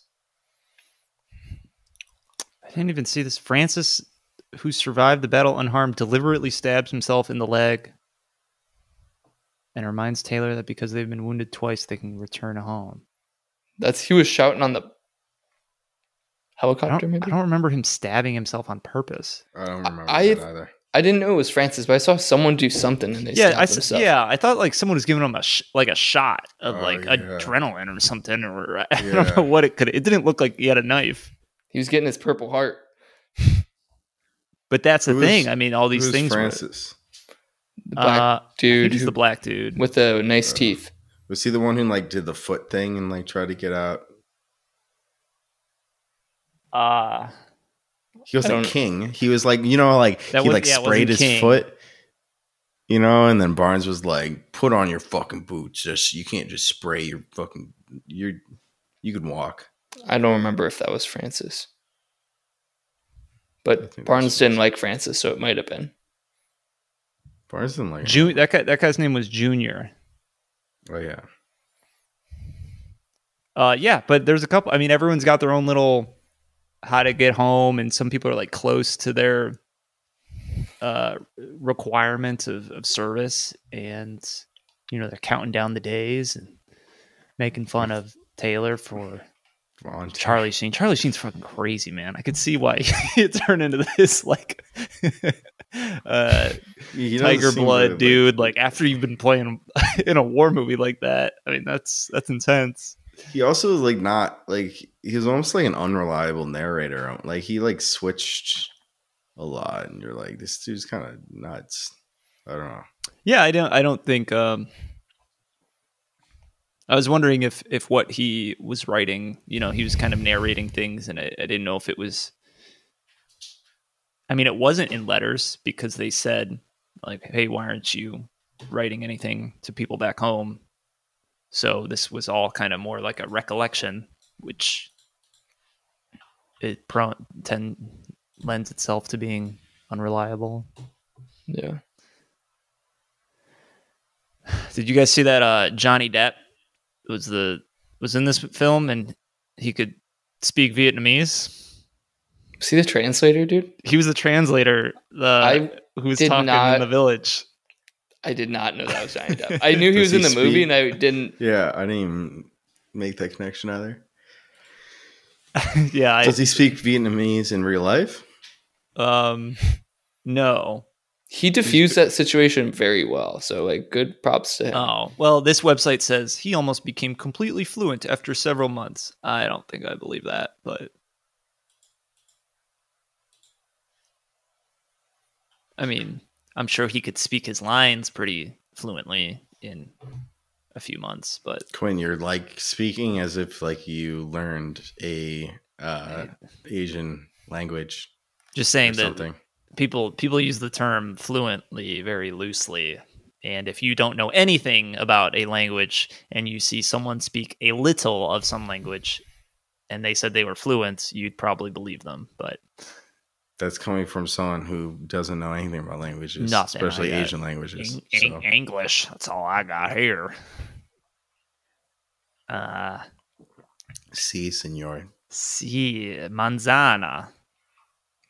I didn't even see this. Francis, who survived the battle unharmed, deliberately stabs himself in the leg and reminds Taylor that because they've been wounded twice, they can return home. That's he was shouting on the I helicopter, don't, maybe? I don't remember him stabbing himself on purpose. I don't remember I- that either. I didn't know it was Francis, but I saw someone do something and they yeah, stabbed I, s- themselves. yeah, I thought like someone was giving him a sh- like a shot of Oh, like yeah. adrenaline or something, or I Yeah. don't know what it could. It didn't look like he had a knife, He was getting his purple heart. but that's the Who was- thing. I mean, all these Who's things. were- Francis? The black uh, I think dude he's who- the black dude. with the nice Uh, teeth. Was he the one who like did the foot thing and like tried to get out? Uh He was I a don't- king. He was like, you know, like he was- like yeah, sprayed his King. foot, you know, and then Barnes was like, "Put on your fucking boots. Just you can't just spray your fucking. You're you can walk." I don't remember if that was Francis. But Barnes didn't like Francis, so it might have been. Barnes didn't like. him. Ju- that guy, that guy's name was Junior. Oh yeah, Uh, yeah, but there's a couple. I mean, everyone's got their own little how to get home, and some people are like close to their uh requirement of, of service, and you know they're counting down the days and making fun of Taylor for Charlie Sheen. Charlie Sheen's fucking crazy, man. I could see why he turned into this like uh tiger blood like- dude. Like after you've been playing in a war movie like that, I mean that's that's intense. He also was like not like he was almost like an unreliable narrator. Like he like switched a lot, and you're like, this dude's kind of nuts. I don't know. Yeah, I don't. I don't think. Um, I was wondering if if what he was writing, you know, he was kind of narrating things, and I, I didn't know if it was. I mean, it wasn't in letters because they said, like, "Hey, why aren't you writing anything to people back home?" So this was all kind of more like a recollection, which it pro- tend lends itself to being unreliable. Yeah. Did you guys see that uh, Johnny Depp was the was in this film and he could speak Vietnamese? See the translator, dude? He was the translator the I who was talking not- in the village. I did not know that was Johnny Depp. I knew he Does was in he the movie and I didn't Yeah, I didn't even make that connection either. yeah, I, Does he speak Vietnamese in real life? um no. He diffused that situation very well. So like good props to him. Oh, well, this website says he almost became completely fluent after several months. I don't think I believe that, but I mean, I'm sure he could speak his lines pretty fluently in a few months, but Quinn, you're like speaking as if like you learned a uh, Asian language just or saying that something. People people use the term fluently very loosely and if you don't know anything about a language and you see someone speak a little of some language and they said they were fluent you'd probably believe them but That's coming from someone who doesn't know anything about languages, Nothing, especially Asian languages. So. Eng- english that's all i got here Uh, Si, senor. si, manzana.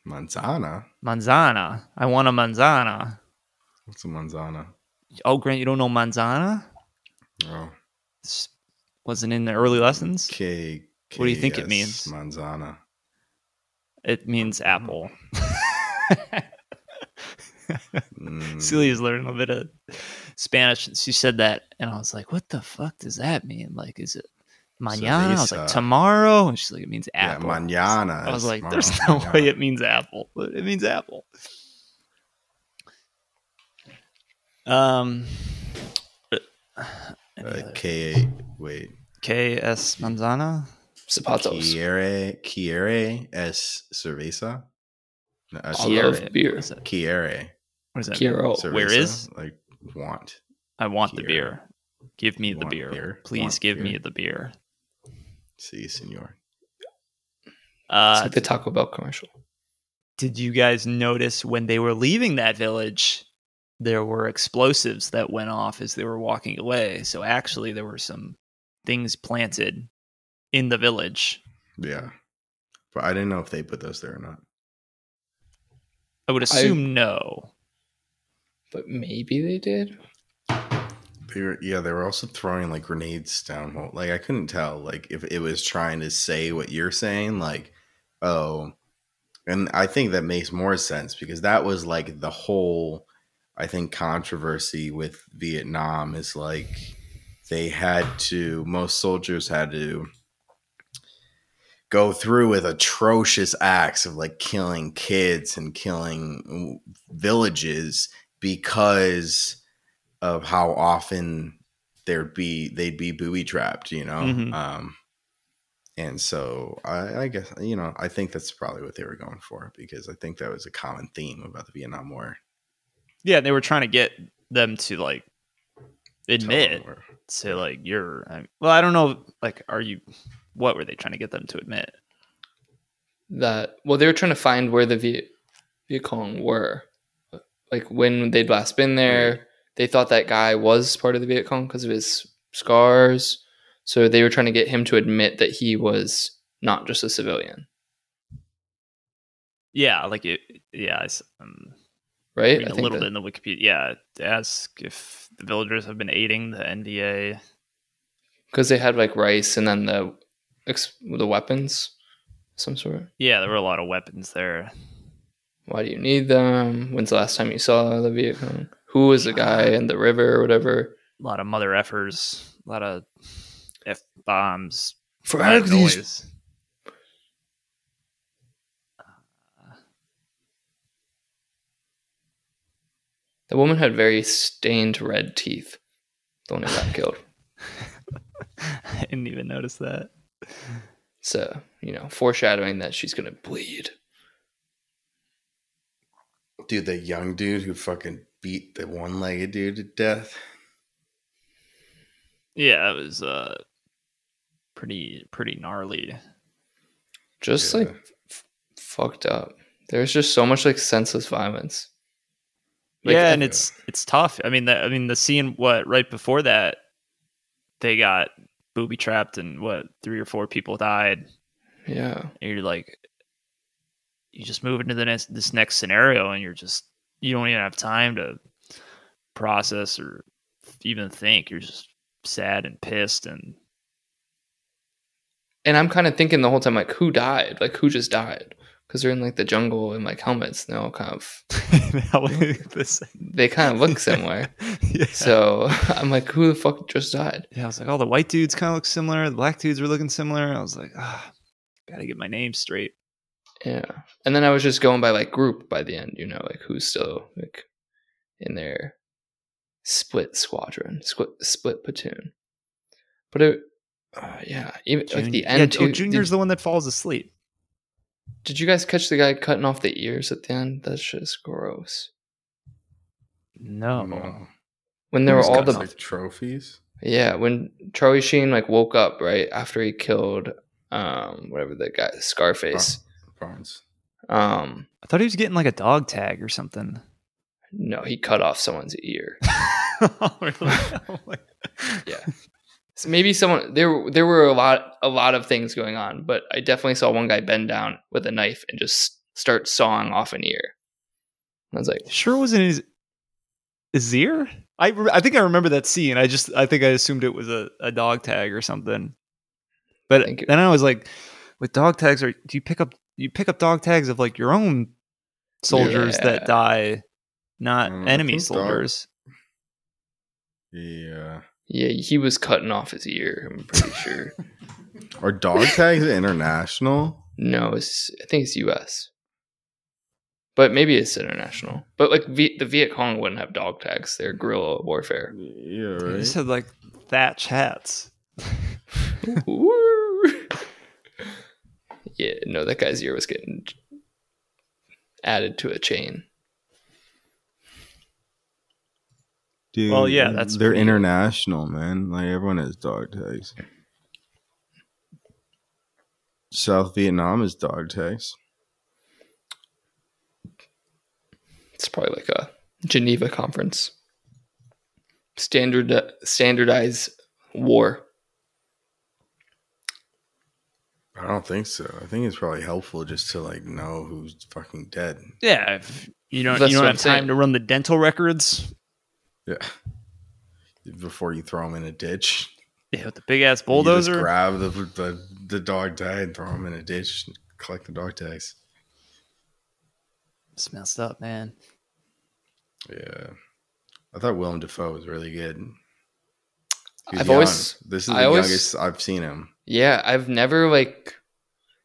Manzana. Manzana. I want a manzana. What's a manzana? Oh, Grant, you don't know manzana? Oh, This wasn't in the early lessons. K. What do you think it means? Manzana. It means apple. Mm, Celia's learning a bit of Spanish. And she said that, and I was like, "What the fuck does that mean? Like, is it mañana?" I was like, "Tomorrow," and she's like, "It means yeah, apple." mañana. I was like, tomorrow. "There's no Mañana. way it means apple, but it means apple." Um, Uh, K. Wait. K S manzana. Zapatos. Quiere. Quiere S Cerveza. No, uh, I Quiere. love beer. What is that? Quiere. What is that? Quiero. cerveza, Where is? like want? I want the beer. Give me the beer. beer? Please Want give me the beer. Si, senor. It's Uh, like the Taco Bell commercial. did you guys notice when they were leaving that village there were explosives that went off as they were walking away so actually there were some things planted in the village Yeah, but I didn't know if they put those there or not. i would assume no But maybe they did. They were, yeah, they were also throwing like grenades down. Like I couldn't tell, like if it was trying to say what you're saying, like oh, and I think that makes more sense because that was like the whole, I think controversy with Vietnam is like they had to most soldiers had to go through with atrocious acts of like killing kids and killing mm, villages because of how often there'd be they'd be booby trapped, you know. Mhm. Um, and so I, I guess you know I think that's probably what they were going for because I think that was a common theme about the Vietnam War. yeah they were trying to get them to like admit them where- say like you're I well i don't know like are you what were they trying to get them to admit that well they were trying to find where the Viet, Viet Cong were like when they'd last been there they thought that guy was part of the Viet Cong because of his scars so they were trying to get him to admit that he was not just a civilian yeah like it yeah um, right a little bit in the Wikipedia. Yeah, ask if the villagers have been aiding the NVA. because they had like rice and then the the weapons some sort Yeah, there were a lot of weapons there. why do you need them when's the last time you saw the Viet Cong who was the guy in the river or whatever A lot of mother effers, a lot of f bombs. for loud these noise. The woman had very stained red teeth. The one who got killed. I didn't even notice that. So, you know, foreshadowing that she's gonna bleed. dude, the young dude who fucking beat the one legged dude to death. Yeah, it was uh pretty pretty gnarly. Just Yeah. like f- fucked up. There's just so much like senseless violence. Like, yeah, and it's it's tough. I mean, the, I mean the scene what right before that, they got booby trapped and what three or four people died. Yeah. and you're like you just move into the next this next scenario and you're just you don't even have time to process or even think you're just sad and pissed and And I'm kind of thinking the whole time, like, who died? Like, who just died? Because they're in like the jungle in like helmets. And they all kind of, this, they kind of look similar. yeah. So I'm like, who the fuck just died? yeah i was like oh the white dudes kind of look similar the black dudes were looking similar i was like ah gotta get my name straight Yeah. And then I was just going by like group by the end, you know, like who's still like in their split squadron, split split platoon. But it, uh, yeah, even like Jun- the yeah, end oh, too. junior's did, the one that falls asleep did you guys catch the guy cutting off the ears at the end? That's just gross. no No. When there were all the like trophies. yeah, when Charlie Sheen like woke up right after he killed um whatever the guy Scarface. Barnes. Um, i thought he was getting like a dog tag or something no, he cut off someone's ear. oh, really? Oh Yeah. So maybe someone there there were a lot a lot of things going on, but I definitely saw one guy bend down with a knife and just start sawing off an ear. I was like, Sure wasn't his his ear? I I think I remember that scene. I just I think I assumed it was a, a dog tag or something. But Thank you. then I was like, with dog tags, or do you pick up you pick up dog tags of like your own soldiers Yeah. that die, not Mm, enemy think dog- soldiers? Yeah. yeah, he was cutting off his ear. I'm pretty sure. Are dog tags international? no, it's I think it's U.S. But maybe it's international. But like v- the Viet Cong wouldn't have dog tags; they're guerrilla warfare. Yeah, They right. just had like thatch hats. Yeah, no, that guy's ear was getting added to a chain. Dude, Well, yeah, that's they're pretty- international, man. Like everyone has dog tags. South Vietnam is dog tags. It's probably like a Geneva conference. Standard standardize war. I don't think so. I think it's probably helpful just to like know who's fucking dead. Yeah, if you don't That's you don't have I'm saying. time to run the dental records. Yeah. Before you throw them in a ditch. Yeah, with the big ass You just bulldozer. grab the, the the dog tag, and throw them in a ditch, and collect the dog tags. It's messed up, man. Yeah. I thought Willem Dafoe was really good. He's I've young. always- this is the I always- youngest I've seen him. Yeah, I've never like.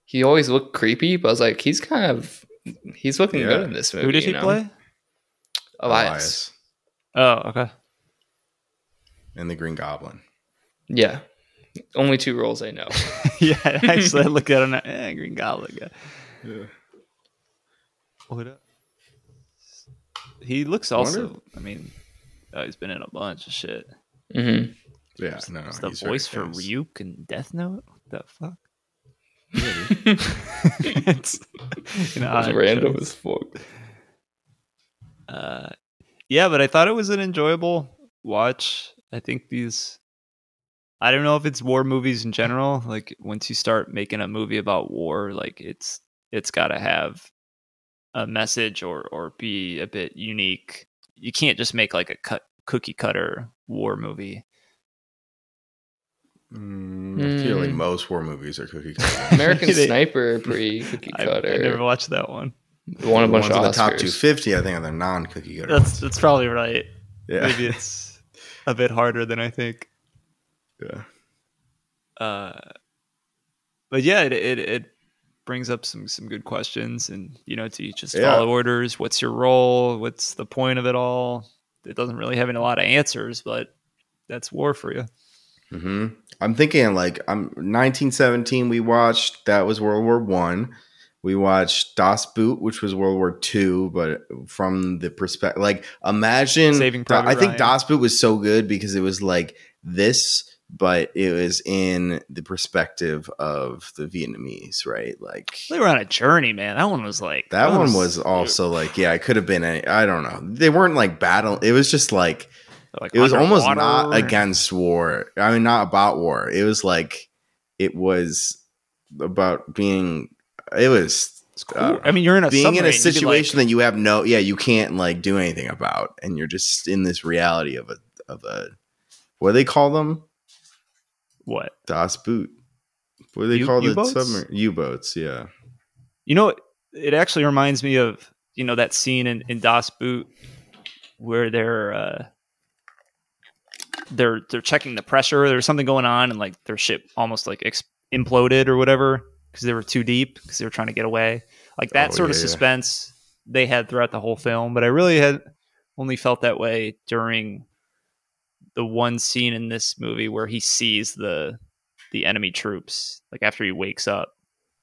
He always looked creepy, but I was like, he's kind of he's looking Yeah. good in this movie. Who did you he know? play? Elias. Oh, okay. and the Green Goblin. Yeah, only two roles I know. yeah, actually, I look at him. Eh, Green Goblin guy. Yeah. What up? He looks I wonder- also. I mean, oh, he's been in a bunch of shit. hmm Yeah, no, It's the voice for famous. Ryuk and Death Note. What the fuck? Yeah, it's an odd random choice. as fuck. Uh, yeah, but I thought it was an enjoyable watch. I think these. I don't know if it's war movies in general. Like once you start making a movie about war, like it's it's got to have a message or or be a bit unique. You can't just make like a cut cookie cutter war movie. Mm, I feel like Mm. most war movies are cookie cutter. American They- Sniper, pretty cookie I, I cutter. never watched that one. Won a the bunch ones of in the Oscars. top 250, I think, are the non cookie cutter. That's ones. that's probably right. yeah. Maybe it's a bit harder than I think. yeah. uh but yeah it, it it brings up some some good questions and you know to just Yeah. follow orders what's your role what's the point of it all it doesn't really have a lot of answers but that's war for you hmm I'm thinking like I'm 1917. We watched that was World War One. We watched Das Boot, which was World War Two, but from the perspective, like imagine. Saving Private I think Ryan. Das Boot was so good because it was like this, but it was in the perspective of the Vietnamese, right? Like they were on a journey man that one was like that one was also like, yeah, it could have been. Any, I don't know. They weren't like battle. It was just like like it was almost not against war. I mean, not about war. It was like it was about being. It was cool. uh, i mean you're in a being in a situation like, that you have no, yeah, you can't like do anything about, and you're just in this reality of a of a what do they call them? what Das Boot. What do they U- call the U-boats? submarine? U boats. Yeah. You know, it actually reminds me of you know that scene in, in Das Boot where they're uh, they're they're checking the pressure. There's something going on, and like their ship almost like ex- imploded or whatever because they were too deep because they were trying to get away. Like that Oh, sort of yeah, yeah. suspense they had throughout the whole film, but I really had only felt that way during the one scene in this movie where he sees the the enemy troops like after he wakes up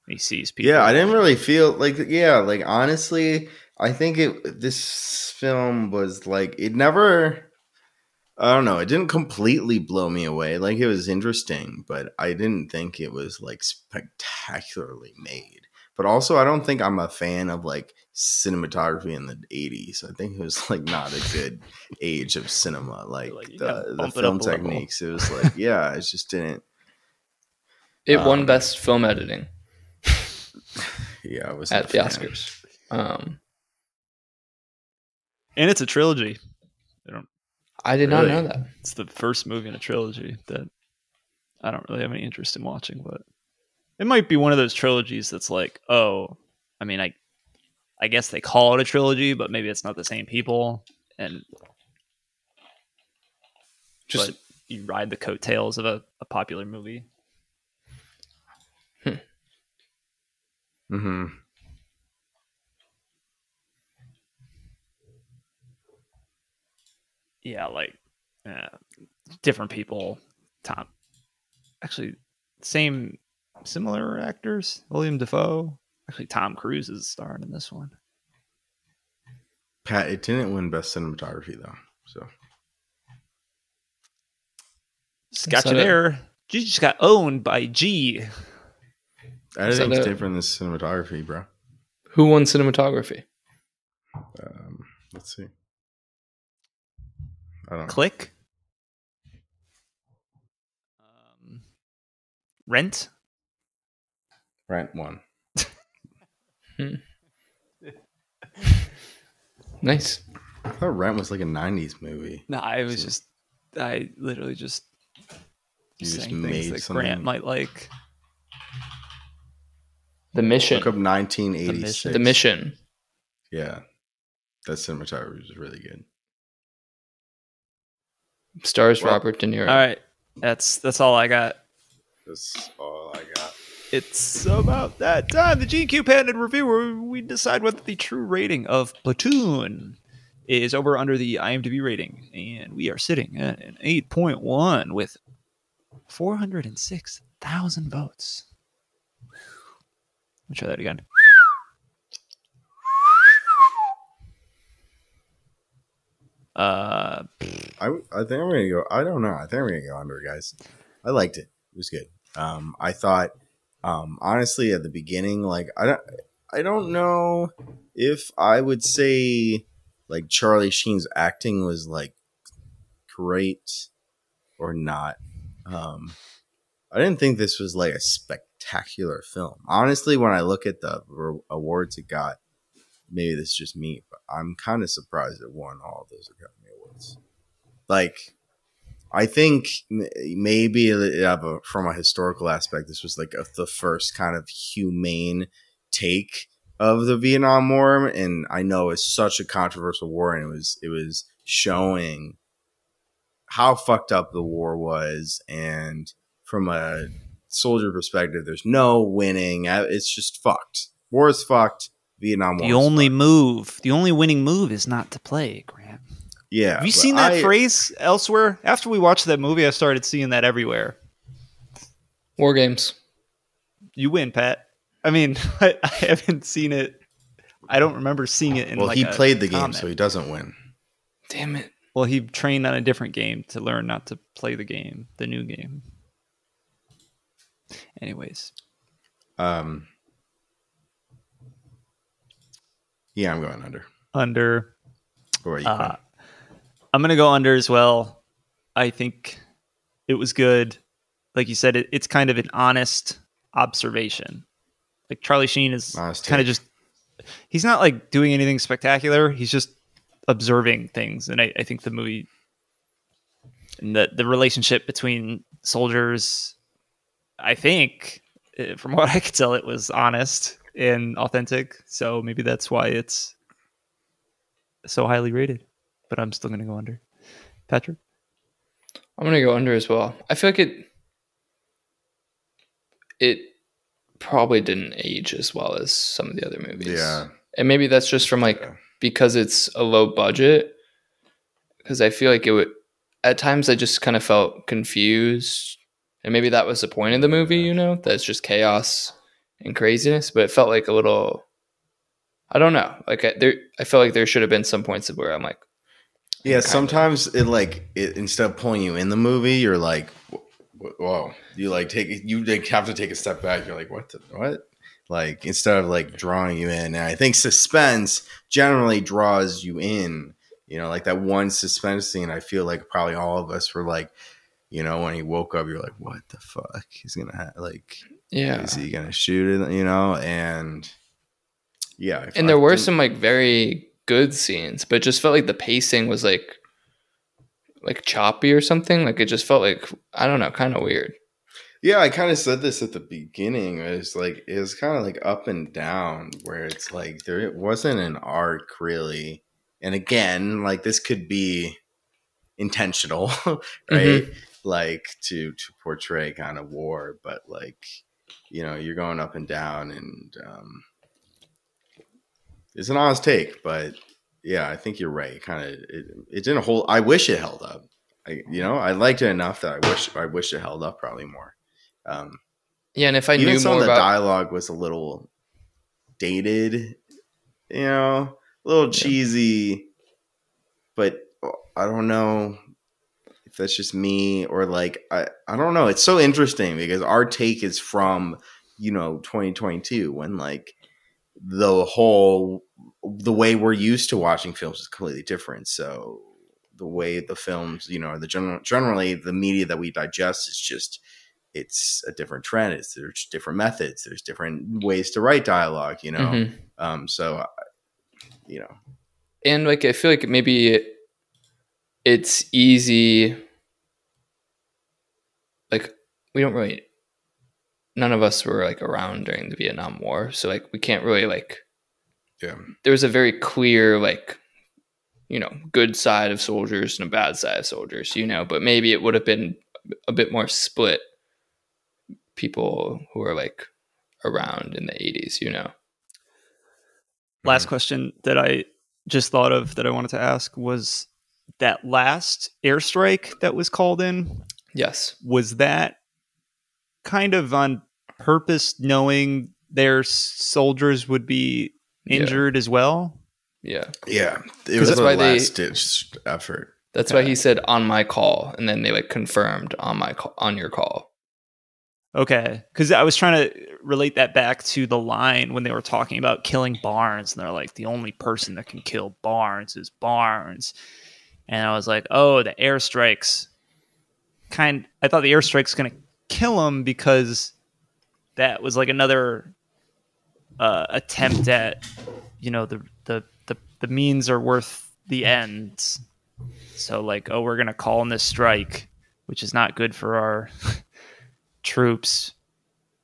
he sees people Yeah, I didn't really feel like yeah, like honestly, I think it this film was like it never I don't know, it didn't completely blow me away. Like it was interesting, but I didn't think it was like spectacularly made. But also, I don't think I'm a fan of like cinematography in the 80s. I think it was like not a good age of cinema. Like, Like, the, the bump it film up a level. techniques. It was like, yeah, it just didn't. It won Um, best film editing Yeah, I was at the Oscars. Um, And it's a trilogy. I don't I did not know that. it's the first movie in a trilogy that I don't really have any interest in watching, but it might be one of those trilogies that's like, oh, I mean, I, I guess they call it a trilogy, but maybe it's not the same people, and Just but you ride the coattails of a, a popular movie. hmm Yeah, like uh, different people. Tom, actually, same, similar actors. William Dafoe. Actually, Tom Cruise is starring in this one. Pat, it didn't win best cinematography though. So Scotch that and a- Air. Just got owned by G. editing's a- different than cinematography, bro. who won cinematography? Um, let's see. I don't. Click. Um, Rent. Rent one. Nice. I thought Rent was like a '90s movie. No, I was just, I literally just You just saying made things that something- Grant might like. The mission. Look up 1986. The mission. Yeah, that cinematography was really good. Stars Well, Robert De Niro. All right, that's that's all I got. That's all I got. It's about that time. The GQ Patented Review, where we decide whether the true rating of Platoon is over under the IMDb rating. And we are sitting at an 8.1 with 406,000 votes. Let me try that again. Uh, I, I think I'm gonna go. I don't know. I think I'm gonna go under, guys. I liked it. It was good. Um, I thought, um, honestly, at the beginning, like I don't, I don't know if I would say like Charlie Sheen's acting was like great or not. Um, I didn't think this was like a spectacular film. Honestly, when I look at the re- awards it got, maybe this is just me, but I'm kind of surprised it won all those Academy Awards. Like, I think maybe a- from a historical aspect, this was like a, the first kind of humane take of the Vietnam War, and I know it's such a controversial war, and it was it was showing how fucked up the war was, and from a soldier perspective, there's no winning. It's just fucked. War is fucked. Vietnam War. the only fucked. move, the only winning move is not to play, Grant. yeah. Have you seen that I- phrase elsewhere? After we watched that movie, I started seeing that everywhere. War Games. You win, Pat. I mean, I, I haven't seen it. I don't remember seeing it in. Well, like he a played the game, comment. so he doesn't win. Damn it. Well, he trained on a different game to learn not to play the game, the new game. Anyways, Um, yeah, I'm going under. under. Or you Uh, I'm gonna go under as well. I think it was good. Like you said, it, it's kind of an honest observation. Like Charlie Sheen is Honest kind of just he's not like doing anything spectacular. He's just observing things, and I, I think the movie and the the relationship between soldiers, I think, eh, from what I could tell, it was honest and authentic. So maybe that's why it's so highly rated. But I'm still gonna go under. Patrick, I'm gonna go under as well. I feel like it it probably didn't age as well as some of the other movies. Yeah. And maybe that's just from like Yeah. because it's a low budget. Because I feel like it would at times I just kind of felt confused. And maybe that was the point of the movie, you know, that it's just chaos and craziness. But it felt like a little I don't know. Like I, there, I felt like there should have been some points of where I'm like, Yeah, sometimes it like it, instead of pulling you in the movie, you're like, wh- wh- whoa! You like take you like have to take a step back. You're like, what? The, what? like instead of like drawing you in. And I think suspense generally draws you in. You know, like that one suspense scene. I feel like probably all of us were like, you know, when he woke up, you're like, what the fuck? He's gonna have like, Yeah. is he gonna shoot it? You know, and yeah, And I there were some like very good scenes, but it just felt like the pacing was like like choppy or something. Like it just felt like I don't know, kind of weird. Yeah, I kind of said this at the beginning. It was like it was kind of like up and down, where it's like there it wasn't an arc really. And again, like this could be intentional, mm-hmm. right? Like to to portray kind of war, but like you know you're going up and down, and um, it's an honest take, but yeah, I think you're right. Kind of it, it didn't hold. I wish it held up. I, you know, I liked it enough that I wish I wish it held up probably more. Um, Yeah, and if I even knew some of the about dialogue was a little dated, you know, a little Yeah. cheesy, but uh, I don't know that's just me or like I, I don't know. It's so interesting because our take is from, you know, 2022 when like the whole the way we're used to watching films is completely different. So the way the films, you know, the general generally the media that we digest is just it's a different trend. It's there's different methods. There's different ways to write dialogue. You know, Mhm. um, so you know, and like I feel like maybe it's easy we don't really none of us were like around during the Vietnam War, so like we can't really like yeah, there was a very clear like you know good side of soldiers and a bad side of soldiers, you know, but maybe it would have been a bit more split people who are like around in the 80s, you know. Last mm-hmm. question that I just thought of that I wanted to ask was that last airstrike that was called in Yes. was that kind of on purpose knowing their soldiers would be Yeah. injured as well Yeah. yeah. It 'Cause was that's a why they- last ditch effort. That's why he said on my call and then they like confirmed on my call on your call. okay because i was trying to relate that back to the line when they were talking about killing barnes and they're like the only person that can kill barnes is barnes and i was like oh the airstrikes kind i thought the airstrike's gonna kill him because that was like another uh, attempt at you know the, the the the means are worth the ends so like oh we're gonna call in this strike which is not good for our troops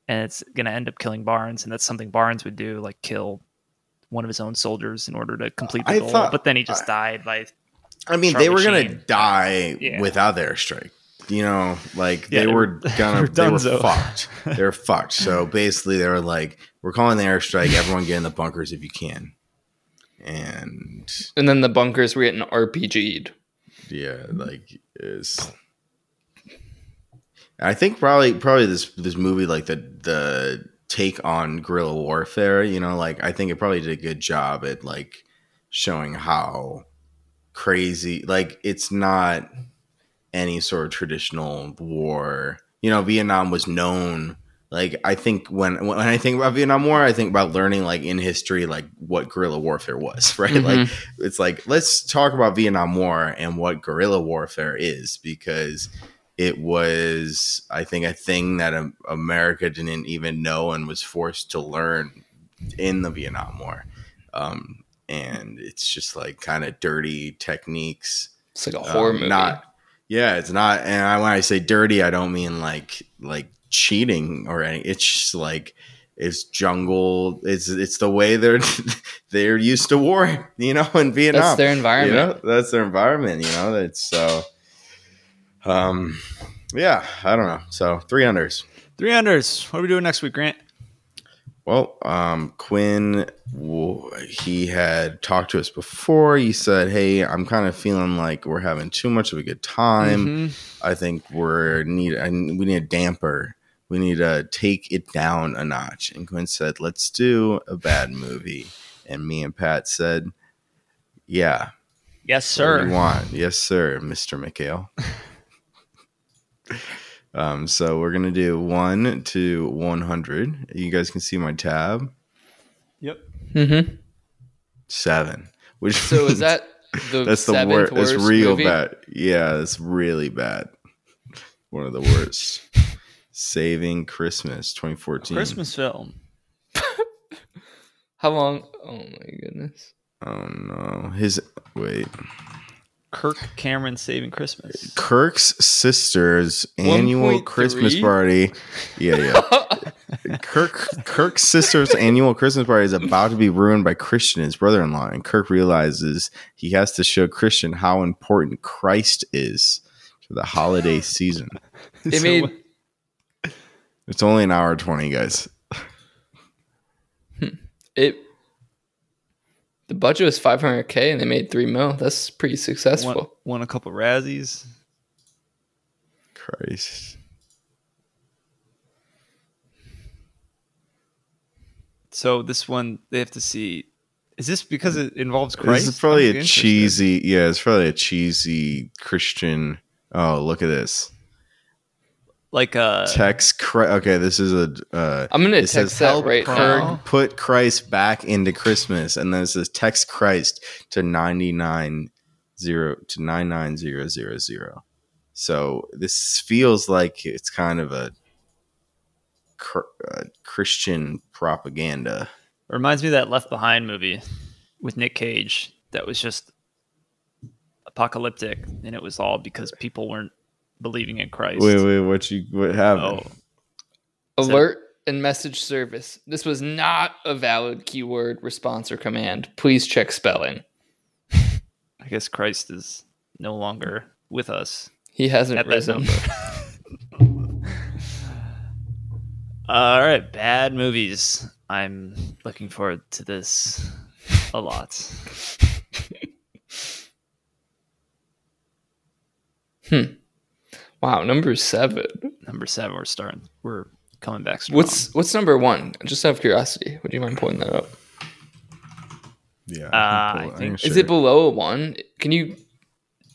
and it's gonna end up killing barnes and that's something barnes would do like kill one of his own soldiers in order to complete the I goal thought- but then he just I- died by I mean, they were gonna die Yeah. without the airstrike. You know, like Yeah, they they were were- gonna, they they were were fucked. They were fucked. So basically, they were like, "We're calling the airstrike. Everyone get in the bunkers if you can." And And then the bunkers were getting RPG'd. yeah, like is. I think probably probably this this movie like the the take on guerrilla warfare. You know, like I think it probably did a good job at like showing how crazy like it's not any sort of traditional war. You know, Vietnam was known like I think when when I think about Vietnam War, I think about learning like in history like what guerrilla warfare was, right? Like it's like let's talk about Vietnam War and what guerrilla warfare is because it was I think a thing that um, America didn't even know and was forced to learn in the Vietnam War. Um, and it's just like kind of dirty techniques It's like a horror um, movie. Not, yeah, it's not. And I, when I say dirty, I don't mean like like cheating or any. It's just like it's jungle. It's it's the way they're they're used to war. You know, in Vietnam, That's their you environment. know, that's their environment. You know, that's so. Um, yeah, I don't know. So three unders. three unders what are we doing next week grant Well, um, Quinn, he had talked to us before. He said, "Hey, I'm kind of feeling like we're having too much of a good time. Mhm. I think we're need I, we need a damper. We need to take it down a notch." And Quinn said, "Let's do a bad movie." And me and Pat said, "Yeah, yes sir. what do you want? Yes, sir, Mister McHale." Um, so we're gonna do one to one hundred. You guys can see my tab. Yep. Mm-hmm. Seven. Which So is that the that's the seventh worst? It's real movie? bad. Yeah, it's really bad. One of the worst. Saving Christmas, 2014. Christmas film. How long? Oh my goodness. Oh no, his wait. Kirk Cameron Saving Christmas. Kirk's sister's annual 1.3? Christmas party. Yeah, yeah. Kirk Kirk's sister's annual Christmas party is about to be ruined by Christian, his brother-in-law, and Kirk realizes he has to show Christian how important Christ is to the holiday season. It So made It's only an hour twenty, guys. Hmm. it. The budget was 500k and they made three mil. That's pretty successful. won, won a couple Razzies. Christ. So this one they have to see. Is this because it involves Christ? This is probably I'm a cheesy. Yeah, it's probably a cheesy Christian. Oh, look at this. Like a Text. Chri- Okay, this is a. Uh, I'm gonna it text says that help right now. put Christ back into Christmas, and then it says text Christ to ninety nine zero to nine nine zero zero zero. So this feels like it's kind of a, cr- uh Christian propaganda. reminds me of that Left Behind movie with Nick Cage that was just apocalyptic and it was all because people weren't believing in Christ. Wait, wait, what you what happened? Oh, Alert and message service. This was not a valid keyword response or command. Please check spelling. I guess Christ is no longer with us He hasn't at risen. All right, bad movies. I'm looking forward to this a lot. Hmm. Wow, number seven. Number seven, we're starting. We're coming back strong. What's what's number one? Just out of curiosity, would you mind pulling that up? Yeah, Uh, I think- can Is share it below a one? Can you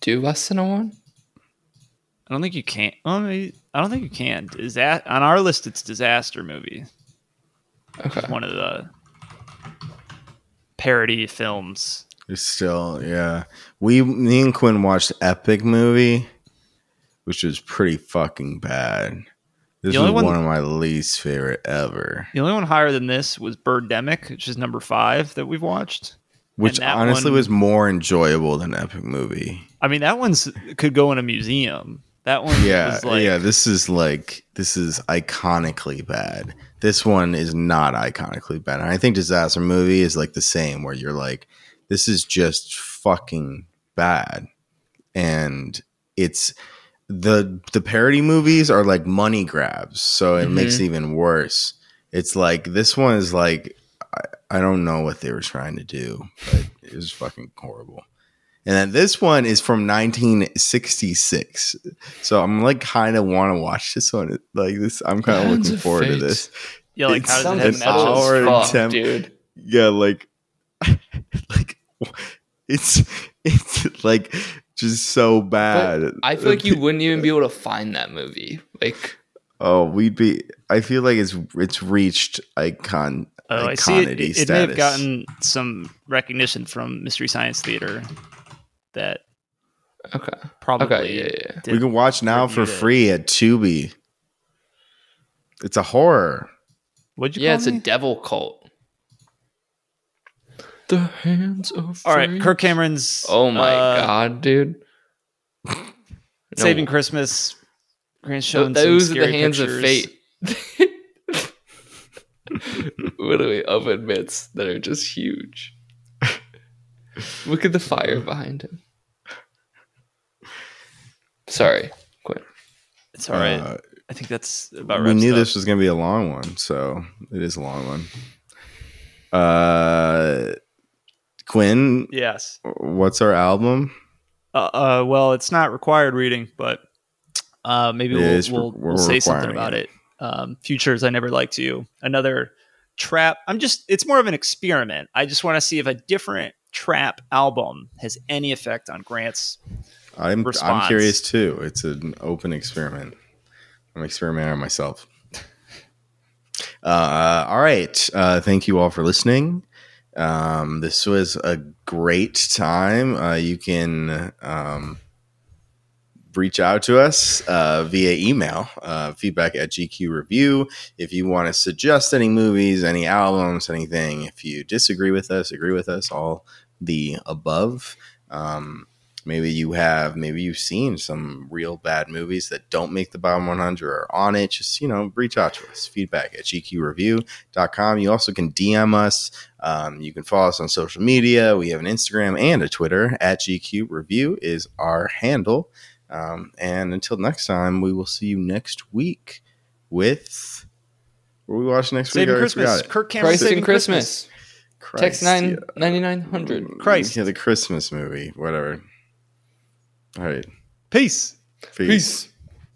do less than a one? I don't think you can. Well, maybe, I don't think you can. Is that on our list? It's disaster movie. Okay. One of the parody films. It's still, yeah. We, me and Quinn watched Epic movie, which was pretty fucking bad. This was one- one of my least favorite ever. The only one higher than this was Birdemic, which is number five that we've watched. Which honestly one- was more enjoyable than Epic movie. I mean, that one's could go in a museum. That one, Yeah, like, yeah. This is like this is iconically bad. This one is not iconically bad. And I think disaster movie is like the same, where you're like, this is just fucking bad, and it's the the parody movies are like money grabs, so it mm-hmm. makes it even worse. It's like this one is like I, I don't know what they were trying to do, but it was fucking horrible. And then this one is from 1966. So I'm like kind of want to watch this one. Like this, I'm kind of looking of forward to this. yeah, like It's how does it an hour and fuck, ten- dude. Yeah, like, like it's it's like just so bad. I feel like you wouldn't even be able to find that movie. Like, Oh, we'd be. I feel like it's it's reached icon. Oh, I see. It, iconity it, it may have gotten some recognition from Mystery Science Theater. That okay, probably okay, yeah, yeah. we can watch now for reviewed it. free at Tubi. It's a horror. What'd you Yeah, call it's a devil cult. The hands of All right, fate. Kirk Cameron's. Oh my uh, god, dude! No. Saving Christmas. Grant Th- showing some those are the hands pictures. of fate. Literally oven mitts that are just huge. Look at the fire behind him. Sorry, quit. It's all right. Uh, I think that's about we knew it this was going to be a long one, so it is a long one. Uh, Quinn, Yes. what's our album? Uh, uh, well, it's not required reading, but uh, maybe we'll, is- we'll, we'll say something about it. it. Um, Future's, I never liked you. Another trap. I'm just. It's more of an experiment. I just want to see if a different trap album has any effect on Grant's. I'm I'm curious too. It's an open experiment. I'm experimenting on myself. Uh, all right. Uh, thank you all for listening. Um, this was a great time. Uh, you can um, reach out to us uh, via email, uh, feedback at GQ Review. If you want to suggest any movies, any albums, anything, if you disagree with us, agree with us, all the above. Um, maybe you have, maybe you've seen some real bad movies that don't make the bottom 100 or on it. Just, you know, reach out to us, feedback at gqreview.com. You also can DM us. Um, you can follow us on social media. We have an Instagram and a Twitter at GQ Review is our handle. Um, and until next time, we will see you next week with what we watch next Saving week. I already Christmas. Kirk Cameron Christ saving in Christmas. Christ, Text nine yeah. ninety nine hundred. Christ. Yeah, the Christmas movie, whatever. All right. Peace. Peace. Peace.